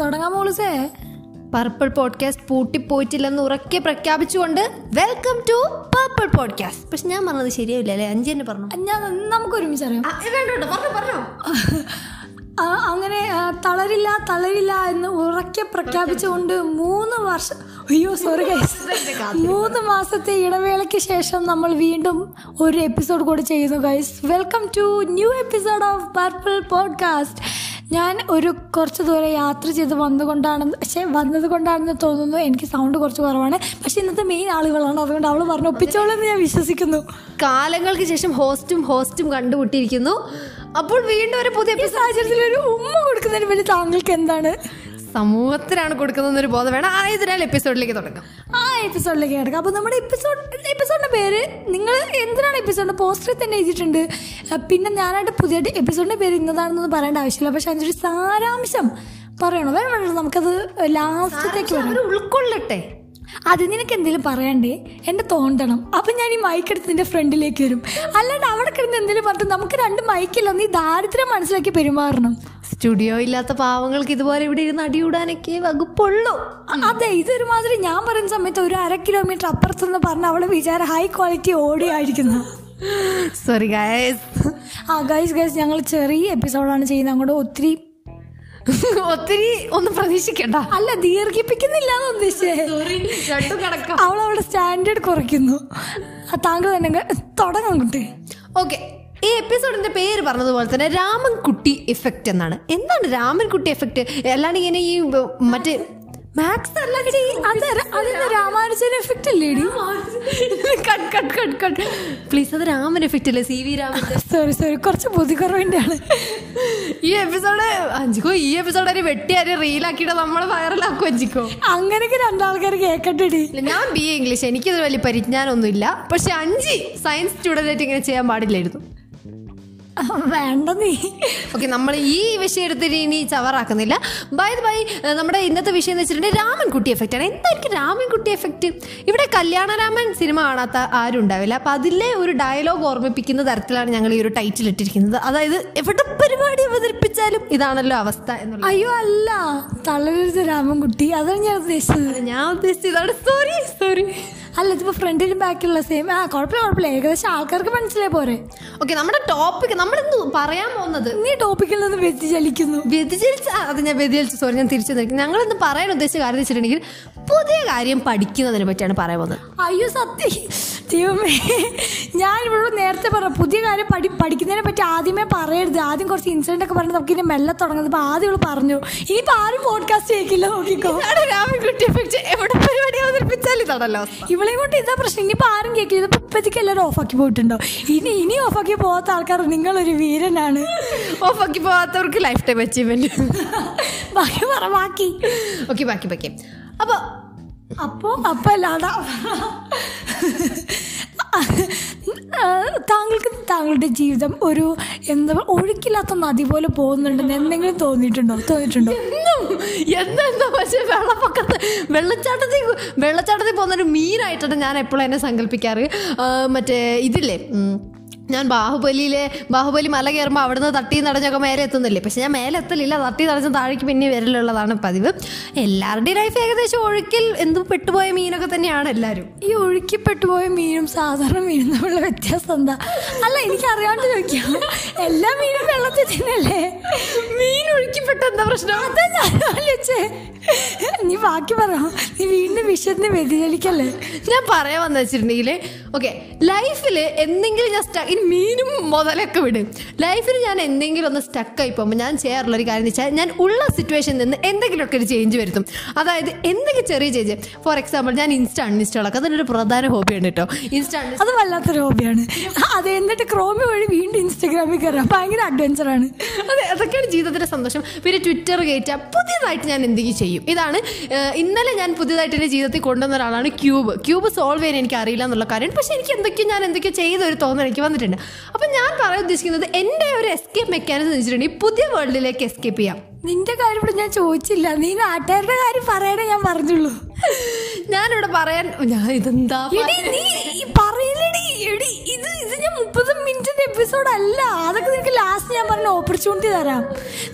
തുടങ്ങാൻ മോളിസേ. Purple podcast പൂട്ടിപ്പോയിട്ടില്ലെന്ന് ഉറക്കെ പ്രഖ്യാപിച്ചുകൊണ്ട് വെൽക്കം ടു പർപ്പിൾ പോഡ്കാസ്റ്റ് പക്ഷെ ഞാൻ പറഞ്ഞത് ശരിയാവില്ല അല്ലേ? അഞ്ചു തന്നെ പറഞ്ഞു. ഞാൻ നമുക്ക് ഒരുമിച്ച് അറിയാം പറഞ്ഞോ പറഞ്ഞോ. അങ്ങനെ തളരില്ല തളരില്ല എന്ന് ഉറക്കെ പ്രഖ്യാപിച്ചുകൊണ്ട് മൂന്ന് വർഷം അയ്യോ സോറി ഗൈസ് മൂന്ന് മാസത്തെ ഇടവേളയ്ക്ക് ശേഷം നമ്മൾ വീണ്ടും ഒരു എപ്പിസോഡ് കൂടി ചെയ്യുന്നു guys welcome to new episode of purple podcast ഞാൻ ഒരു കുറച്ച് ദൂരെ യാത്ര ചെയ്ത് വന്നുകൊണ്ടാണ് പക്ഷേ വന്നത് കൊണ്ടാണെന്ന് തോന്നുന്നു എനിക്ക് സൗണ്ട് കുറച്ച് കുറവാണ്. പക്ഷേ ഇന്നത്തെ മെയിൻ ആളുകളാണ്. അതുകൊണ്ട് അവൾ പറഞ്ഞു ഒപ്പിച്ചോളെന്ന് ഞാൻ വിശ്വസിക്കുന്നു. കാലങ്ങൾക്ക് ശേഷം ഹോസ്റ്റും ഹോസ്റ്റും കണ്ടുമുട്ടിയിരിക്കുന്നു. അപ്പോൾ വീണ്ടും ഒരു പുതിയ സാഹചര്യത്തിൽ ഒരു ഉമ്മ കൊടുക്കുന്നതിന് വേണ്ടി താങ്കൾക്ക് എന്താണ്? സമൂഹത്തിനാണ് കൊടുക്കുന്നതെന്നൊരു ബോധം വേണം. ആയതിനാൽ എപ്പിസോഡിലേക്ക് തുടങ്ങാം. എപ്പിസോഡിലേക്ക് കിടക്കാം അപ്പോൾ നമ്മുടെ എപ്പിസോഡ് എപ്പിസോഡിന്റെ പേര്? നിങ്ങൾ എന്തിനാണ് എപ്പിസോഡ് പോസ്റ്ററിൽ തന്നെ എഴുതിയിട്ടുണ്ട്? പിന്നെ ഞാനായിട്ട് പുതിയതായിട്ട് എപ്പിസോഡിന്റെ പേര് ഇന്നതാണെന്നൊന്നും പറയേണ്ട ആവശ്യമില്ല. പക്ഷെ അതിന്റെ ഒരു സാരാംശം പറയണോ? വേണം നമുക്കത് ലാസ്റ്റത്തേക്ക് ഉൾക്കൊള്ളട്ടെ. അത് നിനക്ക് എന്തെങ്കിലും പറയണ്ടേ? എന്റെ തോണ്ടണം. അപ്പം ഞാൻ ഈ മൈക്കെടുത്ത് നിന്റെ ഫ്രണ്ടിലേക്ക് വരും. അല്ലാണ്ട് അവിടെ കിടന്ന് എന്തെങ്കിലും പറഞ്ഞിട്ട് നമുക്ക് രണ്ട് മൈക്കില്ല നീ ദാരിദ്ര്യം മനസ്സിലാക്കി പെരുമാറണം. സ്റ്റുഡിയോ ഇല്ലാത്ത പാവങ്ങൾക്ക് ഇതുപോലെ ഇവിടെ ഇരുന്ന് അടിയൂടാനൊക്കെ വകുപ്പുള്ളൂ. അതെ ഇതൊരുമാതിരി ഞാൻ പറയുന്ന സമയത്ത് ഒരു അര കിലോമീറ്റർ അപ്പുറത്തുനിന്ന് പറഞ്ഞ അവൾ വിചാരം ഹൈ ക്വാളിറ്റി ഓടിയായിരിക്കുന്നു സോറി ഗായസ് ആ ഗൈസ് ഗൈസ് ഞങ്ങൾ ചെറിയ എപ്പിസോഡാണ് ചെയ്യുന്നത്. അങ്ങോട്ട് ഒത്തിരി ഒത്തിരി ഒന്നും പ്രതീക്ഷിക്കണ്ട. അല്ല ദീർഘിപ്പിക്കുന്നില്ല അവൾ അവിടെ സ്റ്റാൻഡേർഡ് കുറയ്ക്കുന്നു. താങ്കൾ തന്നെ തുടങ്ങാം കുട്ടി ഓക്കെ ഈ എപ്പിസോഡിന്റെ പേര് പറഞ്ഞതുപോലെ തന്നെ രാമൻകുട്ടി എഫക്റ്റ് എന്നാണ്. എന്താണ് രാമൻകുട്ടി എഫക്റ്റ് അല്ലാണ്ട് ഇങ്ങനെ ഈ മറ്റേ മാക്സ് അല്ല അത് അതിന് Ramanujan effect അല്ലേടി cut cut cut cut please അത് രാമൻ എഫക്റ്റ് അല്ലേ? C V Raman. Sorry sorry കുറച്ച് ബുദ്ധിക്കുറവിന്റെ ആണ് ഈ എപ്പിസോഡ് അഞ്ചിക്കോ ഈ എപ്പിസോഡ് ഒരു വെട്ടിയാര് റീലാക്കിയിട്ട് നമ്മൾ വൈറലാക്കും അഞ്ചിക്കോ? അങ്ങനെയൊക്കെ രണ്ടാൾക്കാർ കേക്കട്ടെടി ഞാൻ ബി എ ഇംഗ്ലീഷ് എനിക്കിത് വലിയ പരിജ്ഞാനമൊന്നുമില്ല. പക്ഷെ അഞ്ചി സയൻസ് സ്റ്റുഡന്റ് ആയിട്ട് ഇങ്ങനെ ചെയ്യാൻ പാടില്ലായിരുന്നു. വേണ്ട നീ. ഓക്കെ നമ്മൾ ഈ വിഷയം എടുത്തിട്ട് ഇനി ചവറാക്കുന്നില്ല. ബൈ ബൈ നമ്മുടെ ഇന്നത്തെ വിഷയം എന്ന് വെച്ചിട്ടുണ്ടെങ്കിൽ രാമൻകുട്ടി എഫക്റ്റ് ആണ്. എന്തായിരിക്കും രാമൻകുട്ടി എഫക്റ്റ് ഇവിടെ കല്യാണരാമൻ സിനിമ കാണാത്ത ആരും ഉണ്ടാവില്ല. അപ്പം അതിലെ ഒരു ഡയലോഗ് ഓർമ്മിപ്പിക്കുന്ന തരത്തിലാണ് ഞങ്ങൾ ഈ ഒരു ടൈറ്റിൽ ഇട്ടിരിക്കുന്നത്. അതായത് എവിടെ പരിപാടി അവതരിപ്പിച്ചാലും ഇതാണല്ലോ അവസ്ഥ എന്നുള്ളത് അയ്യോ അല്ല. തളരരുത് രാമൻകുട്ടി. അതാണ് ഞാൻ ഉദ്ദേശിച്ചത്. ഞാൻ ഉദ്ദേശിച്ചത് ഇതാണ്. സോറി സോറി അല്ല ഇതിപ്പോ ഫ്രണ്ടിലും ബാക്കിലുള്ള സെയിം ആ കുഴപ്പമില്ല കുഴപ്പമില്ല ഏകദേശം ആൾക്കാർക്ക് മനസ്സിലായി പോരെ. ഓക്കെ നമ്മുടെ ടോപ്പിക് നമ്മളിന്ന് പറയാൻ പോകുന്നത്? നീ ടോപ്പിക്കിൽ നിന്ന് വ്യതിചലിക്കുന്നു. വ്യതിചലിച്ച അത് ഞാൻ വ്യതിചലിച്ചു സോറി ഞാൻ തിരിച്ചു നിൽക്കും ഞങ്ങൾ ഇന്ന് പറയാൻ ഉദ്ദേശിച്ച കാര്യം വെച്ചിട്ടുണ്ടെങ്കിൽ പുതിയ കാര്യം പഠിക്കുന്നതിനെ പറ്റിയാണ് പറയാൻ പോകുന്നത്. അയ്യോ സത്യം. ദൈവമേ. ഞാൻ ഇവിടെ നേരത്തെ പറഞ്ഞു പുതിയ കാര്യം പഠി പഠിക്കുന്നതിനെ പറ്റി ആദ്യമേ പറയരുത്. ആദ്യം കുറച്ച് ഇൻസിഡന്റ് ഒക്കെ പറഞ്ഞ് നമുക്ക് ഇനി മെല്ലെ തുടങ്ങുന്നത് ഇപ്പൊ ആദ്യം ഇവൾ പറഞ്ഞു ഇനിയിപ്പോ ആരും പോഡ്കാസ്റ്റ് ചെയ്യിക്കില്ല നോക്കിക്കോ. അവതരിപ്പിച്ചാലും രാമൻകുട്ടി എവിടെ പരിപാടി അവതരിപ്പിച്ചാൽ ഇതാണല്ലോ അവസ്ഥ. ഇവളെ കൊണ്ട് ഇതാ പ്രശ്നം? ഇനിയിപ്പോൾ ആരും കേൾക്കില്ല ഇത് ഇപ്പത്തേക്ക് എല്ലാവരും ഓഫാക്കി പോയിട്ടുണ്ടോ? ഇനി ഇനി ഓഫാക്കി പോകാത്ത ആൾക്കാർ നിങ്ങളൊരു വീരനാണ്. ഓഫാക്കി പോകാത്തവർക്ക് ലൈഫ് ടൈം അച്ചീവ്മെന്റ് ബാക്കി പറ ബാക്കി. ഓക്കെ ബാക്കി ബാക്കി. അപ്പൊ അപ്പോൾ അപ്പൊ അല്ലാടാ താങ്കൾക്ക് താങ്കളുടെ ജീവിതം ഒരു എന്താ ഒഴുക്കില്ലാത്ത നദി പോലെ പോകുന്നുണ്ടെന്ന് എന്തെങ്കിലും തോന്നിയിട്ടുണ്ടോ? തോന്നിയിട്ടുണ്ടോ? എന്നും എന്നെന്താ പക്ഷേ വെള്ളപ്പൊക്കത്ത് വെള്ളച്ചാട്ടത്തിൽ വെള്ളച്ചാട്ടത്തിൽ പോകുന്നൊരു മീനായിട്ടാണ് ഞാൻ എപ്പോഴും എന്നെ സങ്കല്പിക്കാറ്. മറ്റേ ഇതില്ലേ ഞാൻ ബാഹുബലിയിലെ ബാഹുബലി മല കയറുമ്പോൾ അവിടുന്ന് തട്ടി നടഞ്ഞൊക്കെ മേലെ എത്തുന്നില്ലേ? പക്ഷെ ഞാൻ മേലെ എത്തലില്ല തട്ടി നടഞ്ഞ താഴേക്ക് പിന്നെ വരലുള്ളതാണ് പതിവ്. എല്ലാവരുടെയും ലൈഫ് ഏകദേശം ഒഴുക്കിൽ എന്തും പെട്ടുപോയ മീനൊക്കെ തന്നെയാണ് എല്ലാവരും. ഈ ഒഴുക്കിപ്പെട്ടുപോയ മീനും സാധാരണ മീനും തമ്മിലുള്ള വ്യത്യാസം എന്താ? അല്ല എനിക്ക് അറിയാണ്ട് ചോദിക്കാം. എല്ലാ മീനും വെള്ളത്തിൽ തന്നെയല്ലേ? മീൻ ഒഴുക്കിപ്പെട്ട എന്താ പ്രശ്നം? അതാ ഞാൻ ആലോചിച്ചേ. നീ ബാക്കി പറ. നീ വീണ്ടും വിഷയത്തിന് വ്യതിചലിക്കല്ലേ? ഞാൻ പറയാൻ വന്നു വെച്ചിട്ടുണ്ടെങ്കിൽ ഓക്കെ ലൈഫിൽ എന്തെങ്കിലും ഞാൻ സ്റ്റക്ക് ഇനി മീനും മുതലൊക്കെ വിടും. ലൈഫിൽ ഞാൻ എന്തെങ്കിലും ഒന്ന് സ്റ്റക്കായി പോകുമ്പോൾ ഞാൻ ചെയ്യാറുള്ള ഒരു കാര്യം എന്ന് വെച്ചാൽ ഞാൻ ഉള്ള സിറ്റുവേഷനിൽ നിന്ന് എന്തെങ്കിലുമൊക്കെ ഒരു ചേഞ്ച് വരുത്തും. അതായത് എന്തെങ്കിലും ചെറിയ ചേഞ്ച് ഫോർ എക്സാമ്പിൾ ഞാൻ ഇൻസ്റ്റ അൺഇൻസ്റ്റാൾ ആക്കും അതിനൊരു പ്രധാന ഹോബിയാണ് കേട്ടോ ഇൻസ്റ്റ അത് വല്ലാത്തൊരു ഹോബിയാണ് അത് എന്നിട്ട് ക്രോമി വഴി വീണ്ടും ഇൻസ്റ്റാഗ്രാമിൽ കയറാം ഭയങ്കര അഡ്വഞ്ചർ ആണ്. അതെ അതൊക്കെയാണ് ജീവിതത്തിന്റെ സന്തോഷം. പിന്നെ ട്വിറ്റർ കയറ്റുക പുതിയതായിട്ട് ഞാൻ എന്തെങ്കിലും ചെയ്യും. ഇതാണ് ഇന്നലെ ഞാൻ പുതിയതായിട്ട് എന്റെ ജീവിതത്തിൽ കൊണ്ടുവന്ന ഒരാളാണ് ക്യൂബ് ക്യൂബ് സോൾവ് ചെയ്യാൻ എനിക്ക് അറിയില്ല എന്നുള്ള കാര്യം. പക്ഷെ എനിക്ക് എന്തൊക്കെയോ ഞാൻ എന്തൊക്കെയോ ചെയ്ത ഒരു തോന്നൽ എനിക്ക് വന്നിട്ടുണ്ട്. അപ്പം ഞാൻ പറയാൻ ഉദ്ദേശിക്കുന്നത് എന്റെ ഒരു എസ്കേപ്പ് മെക്കാനിസം എന്ന് വെച്ചിട്ടുണ്ടെങ്കിൽ പുതിയ വേൾഡിലേക്ക് എസ്കേപ്പ് ചെയ്യാം. നിന്റെ കാര്യം ഇവിടെ ഞാൻ ചോദിച്ചില്ല. നീ നാട്ടുകാരുടെ കാര്യം പറയണേ ഞാൻ പറഞ്ഞുള്ളൂ. ഞാനിവിടെ പറയാൻ ഞാൻ ഇതെന്താ പറയില്ലടി എടി ഇത് ഇത് ഞാൻ മുപ്പത് മിനിറ്റിന്റെ എപ്പിസോഡ് അല്ല. അതൊക്കെ നിനക്ക് ലാസ്റ്റ് ഞാൻ പറഞ്ഞ ഓപ്പർച്യൂണിറ്റി തരാം.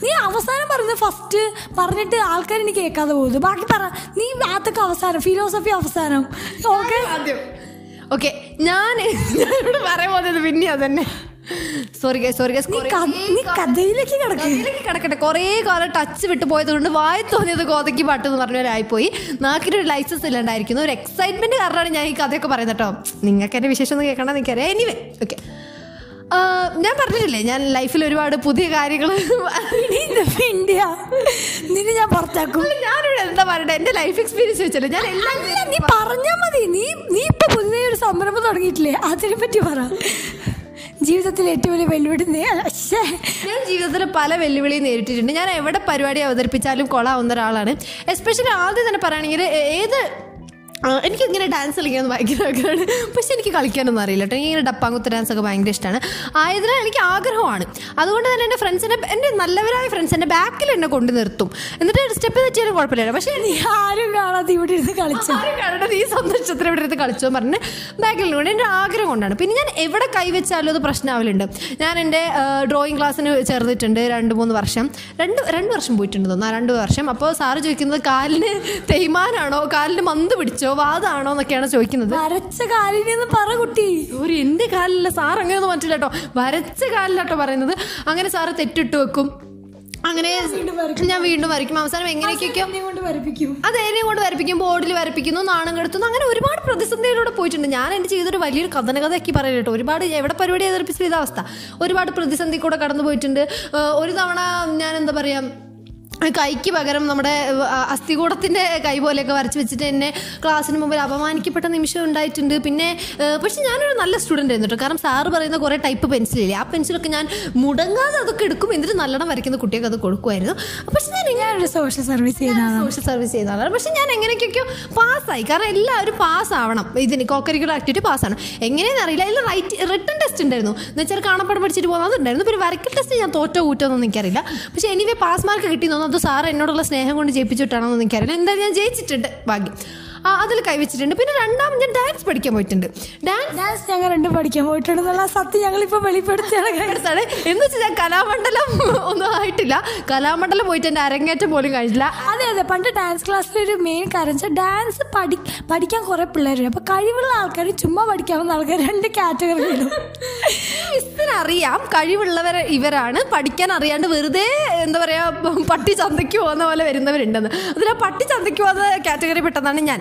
നീ അവസാനം പറയുന്നത് ഫസ്റ്റ് പറഞ്ഞിട്ട് ആൾക്കാർ എനിക്ക് കേൾക്കാതെ പോകുന്നു ബാക്കി പറ നീ അതൊക്കെ അവസാനം ഫിലോസഫി അവസാനം. ഓക്കെ ആദ്യം ഓക്കെ ഞാൻ ഞാനിവിടെ പറയാൻ പോകുന്നത് പിന്നെ അതന്നെ. സോറി സോറി ഗൈസ് ക- നീ കഥയിലേക്ക് അതിലേക്ക് കിടക്കട്ടെ. കുറേ കാലം ടച്ച് വിട്ടു പോയത് കൊണ്ട് വായി തോന്നിയത് കോതയ്ക്ക് പാട്ട് എന്ന് പറഞ്ഞവരായിപ്പോയി നാക്കിനൊരു ലൈസൻസ് ഇല്ലാണ്ടായിരിക്കുന്നു. ഒരു എക്സൈറ്റ്മെന്റ് കാരണമാണ് ഞാൻ ഈ കഥയൊക്കെ പറയുന്നത് കേട്ടോ. നിങ്ങൾക്ക് എന്റെ വിശേഷം ഒന്നും കേൾക്കണം എനിക്കറിയാം എനിവേ ഓക്കെ ഞാൻ പറഞ്ഞില്ലേ ഞാൻ ലൈഫിൽ ഒരുപാട് പുതിയ കാര്യങ്ങൾ ഇന്ത്യ. നിന്നെ ഞാൻ പുറത്താക്കും. ഞാനിവിടെ എന്താ പറയട്ടെ എന്റെ ലൈഫ് എക്സ്പീരിയൻസ് വെച്ചല്ലോ. ഞാൻ എല്ലാം നീ പറഞ്ഞാ മതി. നീ നീ ഇപ്പൊ പുതിയ ഒരു സംരംഭം തുടങ്ങിയിട്ടില്ലേ? അതിനെ പറ്റി പറ. ജീവിതത്തിൽ ഏറ്റവും വലിയ വെല്ലുവിളി ഞാൻ ജീവിതത്തിൽ പല വെല്ലുവിളിയും നേരിട്ടിട്ടുണ്ട്. ഞാൻ എവിടെ പരിപാടി അവതരിപ്പിച്ചാലും കൊളാവുന്ന ഒരാളാണ്. എസ്പെഷ്യലി ആദ്യം തന്നെ പറയുകയാണെങ്കിൽ ഏത് ആ, എനിക്ക് ഇങ്ങനെ ഡാൻസ് കളിക്കാൻ ഭയങ്കര ആഗ്രഹമാണ്. പക്ഷെ എനിക്ക് കളിക്കാനൊന്നും അറിയില്ല കേട്ടോ. ഇങ്ങനെ ഡപ്പാങ്കുത്ത് ഡാൻസ് ഒക്കെ ഭയങ്കര ഇഷ്ടമാണ്. ആയതിനാൽ എനിക്ക് ആഗ്രഹമാണ്. അതുകൊണ്ട് തന്നെ എന്റെ ഫ്രണ്ട്സിനെ എന്റെ നല്ലവരായ ഫ്രണ്ട്സ് എന്റെ ബാക്കിൽ എന്നെ കൊണ്ടു നിർത്തും. എന്നിട്ട് സ്റ്റെപ്പ് തെറ്റിയാലും കുഴപ്പമില്ല പക്ഷേ നീ ആരും കാണാതെ ഇവിടെ ഇരുന്ന് കളിച്ചു. ആരും കാണാതെ ഈ സന്തോഷത്തിന് ഇവിടെ ഇരുന്ന് കളിച്ചു എന്ന് പറഞ്ഞ് ബാക്കിൽ കൊണ്ട് എന്റെ ആഗ്രഹം കൊണ്ടാണ്. പിന്നെ ഞാൻ എവിടെ കൈവച്ചാലും അത് പ്രശ്നമാവലുണ്ട് ഞാൻ എന്റെ ഡ്രോയിങ് ക്ലാസ്സിന് ചേർന്നിട്ടുണ്ട് രണ്ട് മൂന്ന് വർഷം. രണ്ട് രണ്ട് വർഷം പോയിട്ടുണ്ട് തോന്നുന്നു. രണ്ട് വർഷം. അപ്പോൾ സാറ് ചോദിക്കുന്നത് കാലിന് തേയ്മാനാണോ? കാലിന് മന്ത് പിടിച്ചോ? വാദാണോ എന്നൊക്കെയാണ് ചോദിക്കുന്നത്. വരച്ച കാലിനെന്ന് പറ കുട്ടി. ഒരു എന്റെ കാലില്ല? സാർ അങ്ങനെയൊന്നും പറ്റില്ല കേട്ടോ. വരച്ച കാലിലാട്ടോ പറയുന്നത്. അങ്ങനെ സാറ് തെറ്റിട്ട് വെക്കും. അങ്ങനെ ഞാൻ വീണ്ടും വരയ്ക്കും. അവസാനം എങ്ങനെയൊക്കെയോ അത് എന്നെ കൊണ്ട് വരപ്പിക്കും. ബോർഡിൽ വരപ്പിക്കുന്നു നാണം കെടുത്തുന്നു. അങ്ങനെ ഒരുപാട് പ്രതിസന്ധിയിലൂടെ പോയിട്ടുണ്ട്. ഞാൻ എന്റെ ചെയ്തൊരു വലിയൊരു കഥനകഥയാക്കി പറയില്ല കേട്ടോ. ഒരുപാട് എവിടെ പരിപാടി അവതരിപ്പിച്ച ഇതാ അവസ്ഥ. ഒരുപാട് പ്രതിസന്ധി കൂടെ കടന്നു പോയിട്ടുണ്ട് ഒരു തവണ ഞാൻ എന്താ പറയുക കൈക്ക് പകരം നമ്മുടെ അസ്ഥികൂടത്തിന്റെ കൈ പോലെയൊക്കെ വരച്ച് വെച്ചിട്ട് എന്നെ ക്ലാസ്സിന് മുമ്പിൽ അപമാനിക്കപ്പെട്ട നിമിഷം ഉണ്ടായിട്ടുണ്ട്. പിന്നെ പക്ഷെ ഞാനൊരു നല്ല സ്റ്റുഡന്റ് ആയിരുന്നു കേട്ടോ കാരണം സാറ് പറയുന്ന കുറേ ടൈപ്പ് പെൻസിലില്ലേ ആ പെൻസിലൊക്കെ ഞാൻ മുടങ്ങാതെ അതൊക്കെ എടുക്കും. എന്നിട്ട് നല്ലോണം വരയ്ക്കുന്ന കുട്ടിയൊക്കെ അത് കൊടുക്കുമായിരുന്നു പക്ഷെ ഞാൻ ഞാനൊരു സോഷ്യൽ സർവീസ് ചെയ്യുന്ന സോഷ്യൽ സർവീസ് ചെയ്യുന്ന ആളാണ്. പക്ഷെ ഞാൻ എങ്ങനെയൊക്കെയോ പാസ്സായി. കാരണം എല്ലാവരും പാസ്സാവണം. ആവണം ഇതിന് കോക്കരിക്കുലർ ആക്ടിവിറ്റി പാസ്സാണ് എങ്ങനെയെന്ന് അറിയില്ല. അതിൽ റൈറ്റ് റിട്ടേൺ ടെസ്റ്റ് ഉണ്ടായിരുന്നു. എന്ന് വെച്ചാൽ കാണപ്പെടം പഠിച്ചിട്ട് പോകുന്നതുണ്ടായിരുന്നു പിന്നെ വരയ്ക്കൽ ടെസ്റ്റ് ഞാൻ തോറ്റോ കൂറ്റോ എന്നൊന്നും എനിക്കറിയില്ല. പക്ഷെ എനിവേ പാസ് മാർക്ക് കിട്ടി തോന്നുന്നു. അത് സാർ എന്നോടുള്ള സ്നേഹം കൊണ്ട് ജയിപ്പിച്ചിട്ടാണോ എന്ന് എനിക്കറിയില്ല. എന്തായാലും ഞാൻ ജയിച്ചിട്ടുണ്ട്. ഭാഗ്യം. അതിൽ കൈവച്ചിട്ടുണ്ട് പിന്നെ രണ്ടാമത് ഞാൻ ഡാൻസ് പഠിക്കാൻ പോയിട്ടുണ്ട്. ഡാൻസ് ഡാൻസ് ഞങ്ങൾ രണ്ടും പഠിക്കാൻ പോയിട്ടുണ്ട് എന്നുള്ള സത്യം ഞങ്ങളിപ്പോ വെളിപ്പെടുത്തിയാണ്. എന്ന് വെച്ചാൽ ഞാൻ കലാമണ്ഡലം ഒന്നും ആയിട്ടില്ല. കലാമണ്ഡലം പോയിട്ട് എന്റെ അരങ്ങേറ്റം പോലും കഴിഞ്ഞില്ല അതെ അതെ. പണ്ട് ഡാൻസ് ക്ലാസ്സിൽ ഒരു മെയിൻ കാര്യം വെച്ചാൽ ഡാൻസ് പഠി പഠിക്കാൻ കുറെ പിള്ളേരുണ്ട്. അപ്പൊ കഴിവുള്ള ആൾക്കാർ ചുമ്മാ പഠിക്കാവുന്ന ആൾക്കാർ രണ്ട് കാറ്റഗറിയിലും അറിയാം കഴിവുള്ളവർ ഇവരാണ്. പഠിക്കാൻ അറിയാണ്ട് വെറുതെ എന്താ പറയാ പട്ടി ചന്തയ്ക്ക് പോകുന്ന പോലെ വരുന്നവരുണ്ടെന്ന്. അതിൽ ആ പട്ടി ചന്തയ്ക്ക് പോകുന്ന കാറ്റഗറി പെട്ടതാണ് ഞാൻ.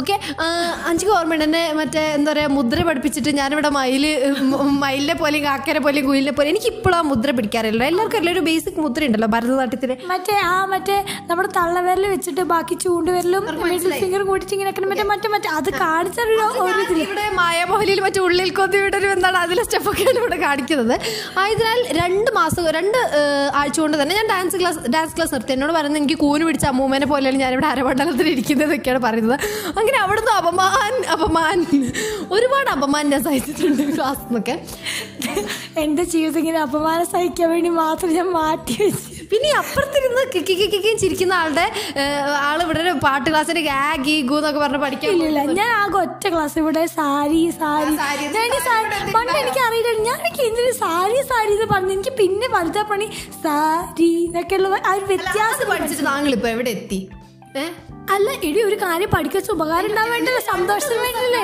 ഓക്കെ അഞ്ചിക്ക് ഓർമ്മയുണ്ട്. എന്നെ മറ്റേ എന്താ പറയുക മുദ്ര പഠിപ്പിച്ചിട്ട് ഞാനിവിടെ മയിൽ മയിലിനെ പോലെയും കാക്കനെ പോലെയും കുയിലിനെ പോലെയും എനിക്കിപ്പോഴും ആ മുദ്ര പിടിക്കാറില്ല എല്ലാവർക്കും അറിയില്ല ഒരു ബേസിക് മുദ്ര ഉണ്ടല്ലോ ഭരതനാട്യത്തിന്? മറ്റേ ആ മറ്റേ നമ്മുടെ തള്ളവിരൽ വെച്ചിട്ട് ബാക്കി ചൂണ്ടുവിരലും ഫിംഗർ കൂട്ടിട്ട് ഇങ്ങനെ. മറ്റേ മറ്റേ മറ്റേ അത് കാണിച്ചൊരു ഇവിടെ മറ്റു ഉള്ളിൽ കൊതി വിടരും എന്താണ് അതിലെ സ്റ്റെപ്പൊക്കെയാണ് ഇവിടെ കാണിക്കുന്നത്. ആയതിനാൽ രണ്ട് മാസം രണ്ട് ആഴ്ച കൊണ്ട് തന്നെ ഞാൻ ഡാൻസ് ക്ലാസ് ഡാൻസ് ക്ലാസ് നിർത്തി. എന്നോട് പറയുന്നത് എനിക്ക് കൂന് പിടിച്ച അമ്മൂമ്മേനെ പോലെയാണ് ഞാനിവിടെ അരമണ്ഡലത്തിൽ ഇരിക്കുന്നതൊക്കെയാണ് പറയുന്നത്. അങ്ങനെ അവിടുന്ന് അപമാൻ അപമാൻ. ഒരുപാട് അപമാൻ ഞാൻ സഹിച്ചിട്ടുണ്ട് ക്ലാസ് എന്നൊക്കെ എന്റെ ജീവിതം ഇങ്ങനെ അപമാനം സഹിക്കാൻ വേണ്ടി മാത്രം ഞാൻ മാറ്റി വെച്ചു. പിന്നെ അപ്പുറത്തിരുന്ന് കിക്കി കിക്കിക്കും ചിരിക്കുന്ന ആളുടെ ആൾ ഇവിടെ ഒരു പാട്ട് ക്ലാസ്സിന് ഗാ ഗീ ഗൂ എന്നൊക്കെ പറഞ്ഞ് പഠിക്കാൻ ഞാൻ ആകെ ഒറ്റ ക്ലാസ് ഇവിടെ സാരി സാരി. പണ്ട് എനിക്ക് അറിയില്ല ഞാൻ എനിക്ക് എന്തിനു സാരി സാരി എന്ന് പറഞ്ഞു എനിക്ക് പിന്നെ വലുതാ പണി സാരി എന്നൊക്കെ ഉള്ള ആ ഒരു വ്യത്യാസം പഠിച്ചിട്ട് താങ്കൾ ഇപ്പൊ എവിടെ എത്തി? അല്ല ഇടി ഒരു കാര്യം പഠിക്കാൻ ഉപകാരം ഉണ്ടാവാൻ വേണ്ടിയല്ലേ സന്തോഷത്തിന് വേണ്ടിയല്ലേ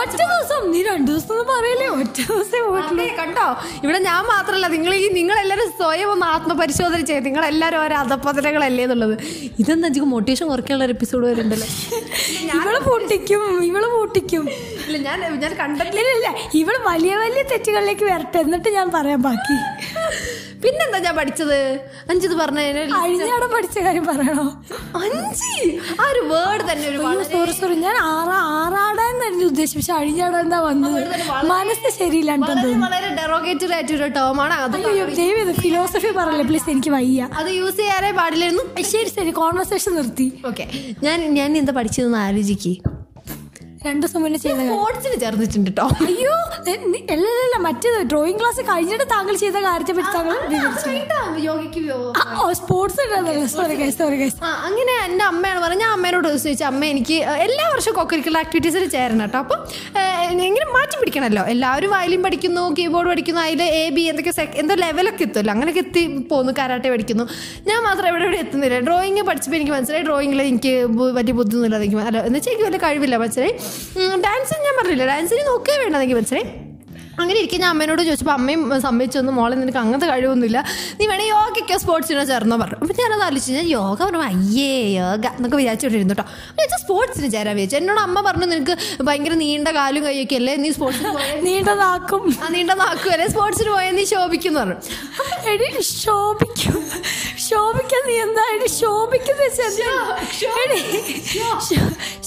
ഒറ്റ ദിവസം നീ രണ്ടു ദിവസം ഒന്നും പറയല്ലേ? ഒറ്റ ദിവസം അതെ, കണ്ടോ? ഇവിടെ ഞാൻ മാത്രല്ല നിങ്ങൾ ഈ നിങ്ങളെല്ലാരും സ്വയം ഒന്ന് ആത്മപരിശോധന ചെയ്ത് നിങ്ങളെല്ലാരും ഓരോ അധപ്പതനങ്ങളല്ലേ എന്നുള്ളത്. ഇതെന്താ വെച്ചാൽ മോട്ടിവേഷൻ കുറയ്ക്കാനുള്ള ഒരു എപ്പിസോഡ് വരുന്നുണ്ടല്ലോ ഇവൾ പൊട്ടിക്കും ഇവൾ പൊട്ടിക്കും. ഇല്ല ഞാൻ ഞാൻ കണ്ടില്ല ഇല്ല ഇവൾ വലിയ വലിയ തെറ്റുകളിലേക്ക് വരട്ടെ. എന്നിട്ട് ഞാൻ പറയാം ബാക്കി. പിന്നെന്താ ഞാൻ പഠിച്ചത്? അഞ്ചത് പറഞ്ഞ അഴിഞ്ഞാടം പഠിച്ച കാര്യം പറയണോ? അഞ്ച്? ആ ഒരു വേർഡ് തന്നെ ഒരു സോറി സോറി ഞാൻ ആറാ ആറാടാൻ തന്നെ ഉദ്ദേശിച്ചു പക്ഷെ അഴിഞ്ഞാടാൻ എന്താ വന്നത്? മനസ്സ് ശരിയില്ലാണ്ട് വളരെ ഡെറോഗേറ്റഡ് ആയിട്ടൊരു ടേമാണ് അത് ഫിലോസഫി പറയല്ലേ? പ്ലീസ് എനിക്ക് വയ്യ. അത് യൂസ് ചെയ്യാറേ പാടില്ലായിരുന്നു. ശരി ശരി. കോൺവെർസേഷൻ നിർത്തി. ഓക്കെ ഞാൻ ഞാൻ എന്താ പഠിച്ചതെന്ന് ആലോചിക്ക്. രണ്ടു ദിവസം മുന്നേ ചെയ്ത സ്പോർട്സിന് ചേർന്നിട്ടുണ്ട് കേട്ടോ അയ്യോ എ- നി- അല്ല അല്ല, അല്ല മറ്റേത് ഡ്രോയിങ് ക്ലാസ് കഴിഞ്ഞിട്ട് താങ്കൾ ചെയ്ത കാര്യത്തെ പറ്റി താങ്കൾ സ്പോർട്സ് സോറി സോറി ആ അങ്ങനെ എന്റെ അമ്മയാണ് പറഞ്ഞ ഞാൻ അമ്മേനോട് ചോദിച്ചു അമ്മ എനിക്ക് എല്ലാ വർഷവും കൊക്കരിക്കുലർ ആക്ടിവിറ്റീസിൽ ചേരണം കേട്ടോ അപ്പം ഇങ്ങനെ എങ്ങനെ മാറ്റി പിടിക്കണല്ലോ. എല്ലാവരും വയലിൻ പഠിക്കുന്നു കീബോർഡ് പഠിക്കുന്നു അതിൽ എ ബി എന്തൊക്കെ എന്തോ ലെവലൊക്കെ എത്തുമല്ലോ. അങ്ങനെയൊക്കെ എത്തി പോകുന്നു കരാട്ടെ പഠിക്കുന്നു. ഞാൻ മാത്രം എവിടെ എവിടെ എത്തുന്നില്ല. ഡ്രോയിങ് പഠിച്ചപ്പോൾ എനിക്ക് മനസ്സിലായി ഡ്രോയിങ്ങിൽ എനിക്ക് വലിയ ബുദ്ധിയൊന്നുമില്ല എനിക്ക് അല്ല എന്ന് വെച്ചാൽ എനിക്ക് വലിയ കഴിവില്ല മനസ്സിലായി? ഡാൻസിന് ഞാൻ പറഞ്ഞില്ല? ഡാൻസിങ് നോക്കേ വേണ്ട എനിക്ക് മനസ്സിലായി? അങ്ങനെ ഇരിക്കും ഞാൻ അമ്മേനോട് ചോദിച്ചപ്പോൾ അമ്മയും സമ്മതിച്ചൊന്നും മോളെ നിനക്ക് അങ്ങനത്തെ കഴിവൊന്നുമില്ല. നീ വേണേ യോഗയ്ക്കോ സ്പോർട്സിനോ ചേർന്നോ പറഞ്ഞു. അപ്പം ഞാനത് ആലോചിച്ചു ഞാൻ യോഗ പറഞ്ഞു അയ്യേ യോഗ എന്നൊക്കെ വിചാരിച്ചോണ്ടിരുന്നു കേട്ടോ ഞാൻ സ്പോർട്സിന് ചേരാൻ വിചാരിച്ചു. എന്നോട് അമ്മ പറഞ്ഞു നിനക്ക് ഭയങ്കര നീണ്ട കാലും കൈയൊക്കെ അല്ലേ? നീ സ്പോർട്സ് പോയാൽ നീണ്ടതാക്കും ആ നീണ്ട നാക്കുമല്ലേ സ്പോർട്സിന് പോയാൽ നീ എന്ന് പറഞ്ഞു. എടി ശോഭിക്കും. ശോഭിക്കാൻ നീ എന്താ? എടി ശോഭിക്കുന്ന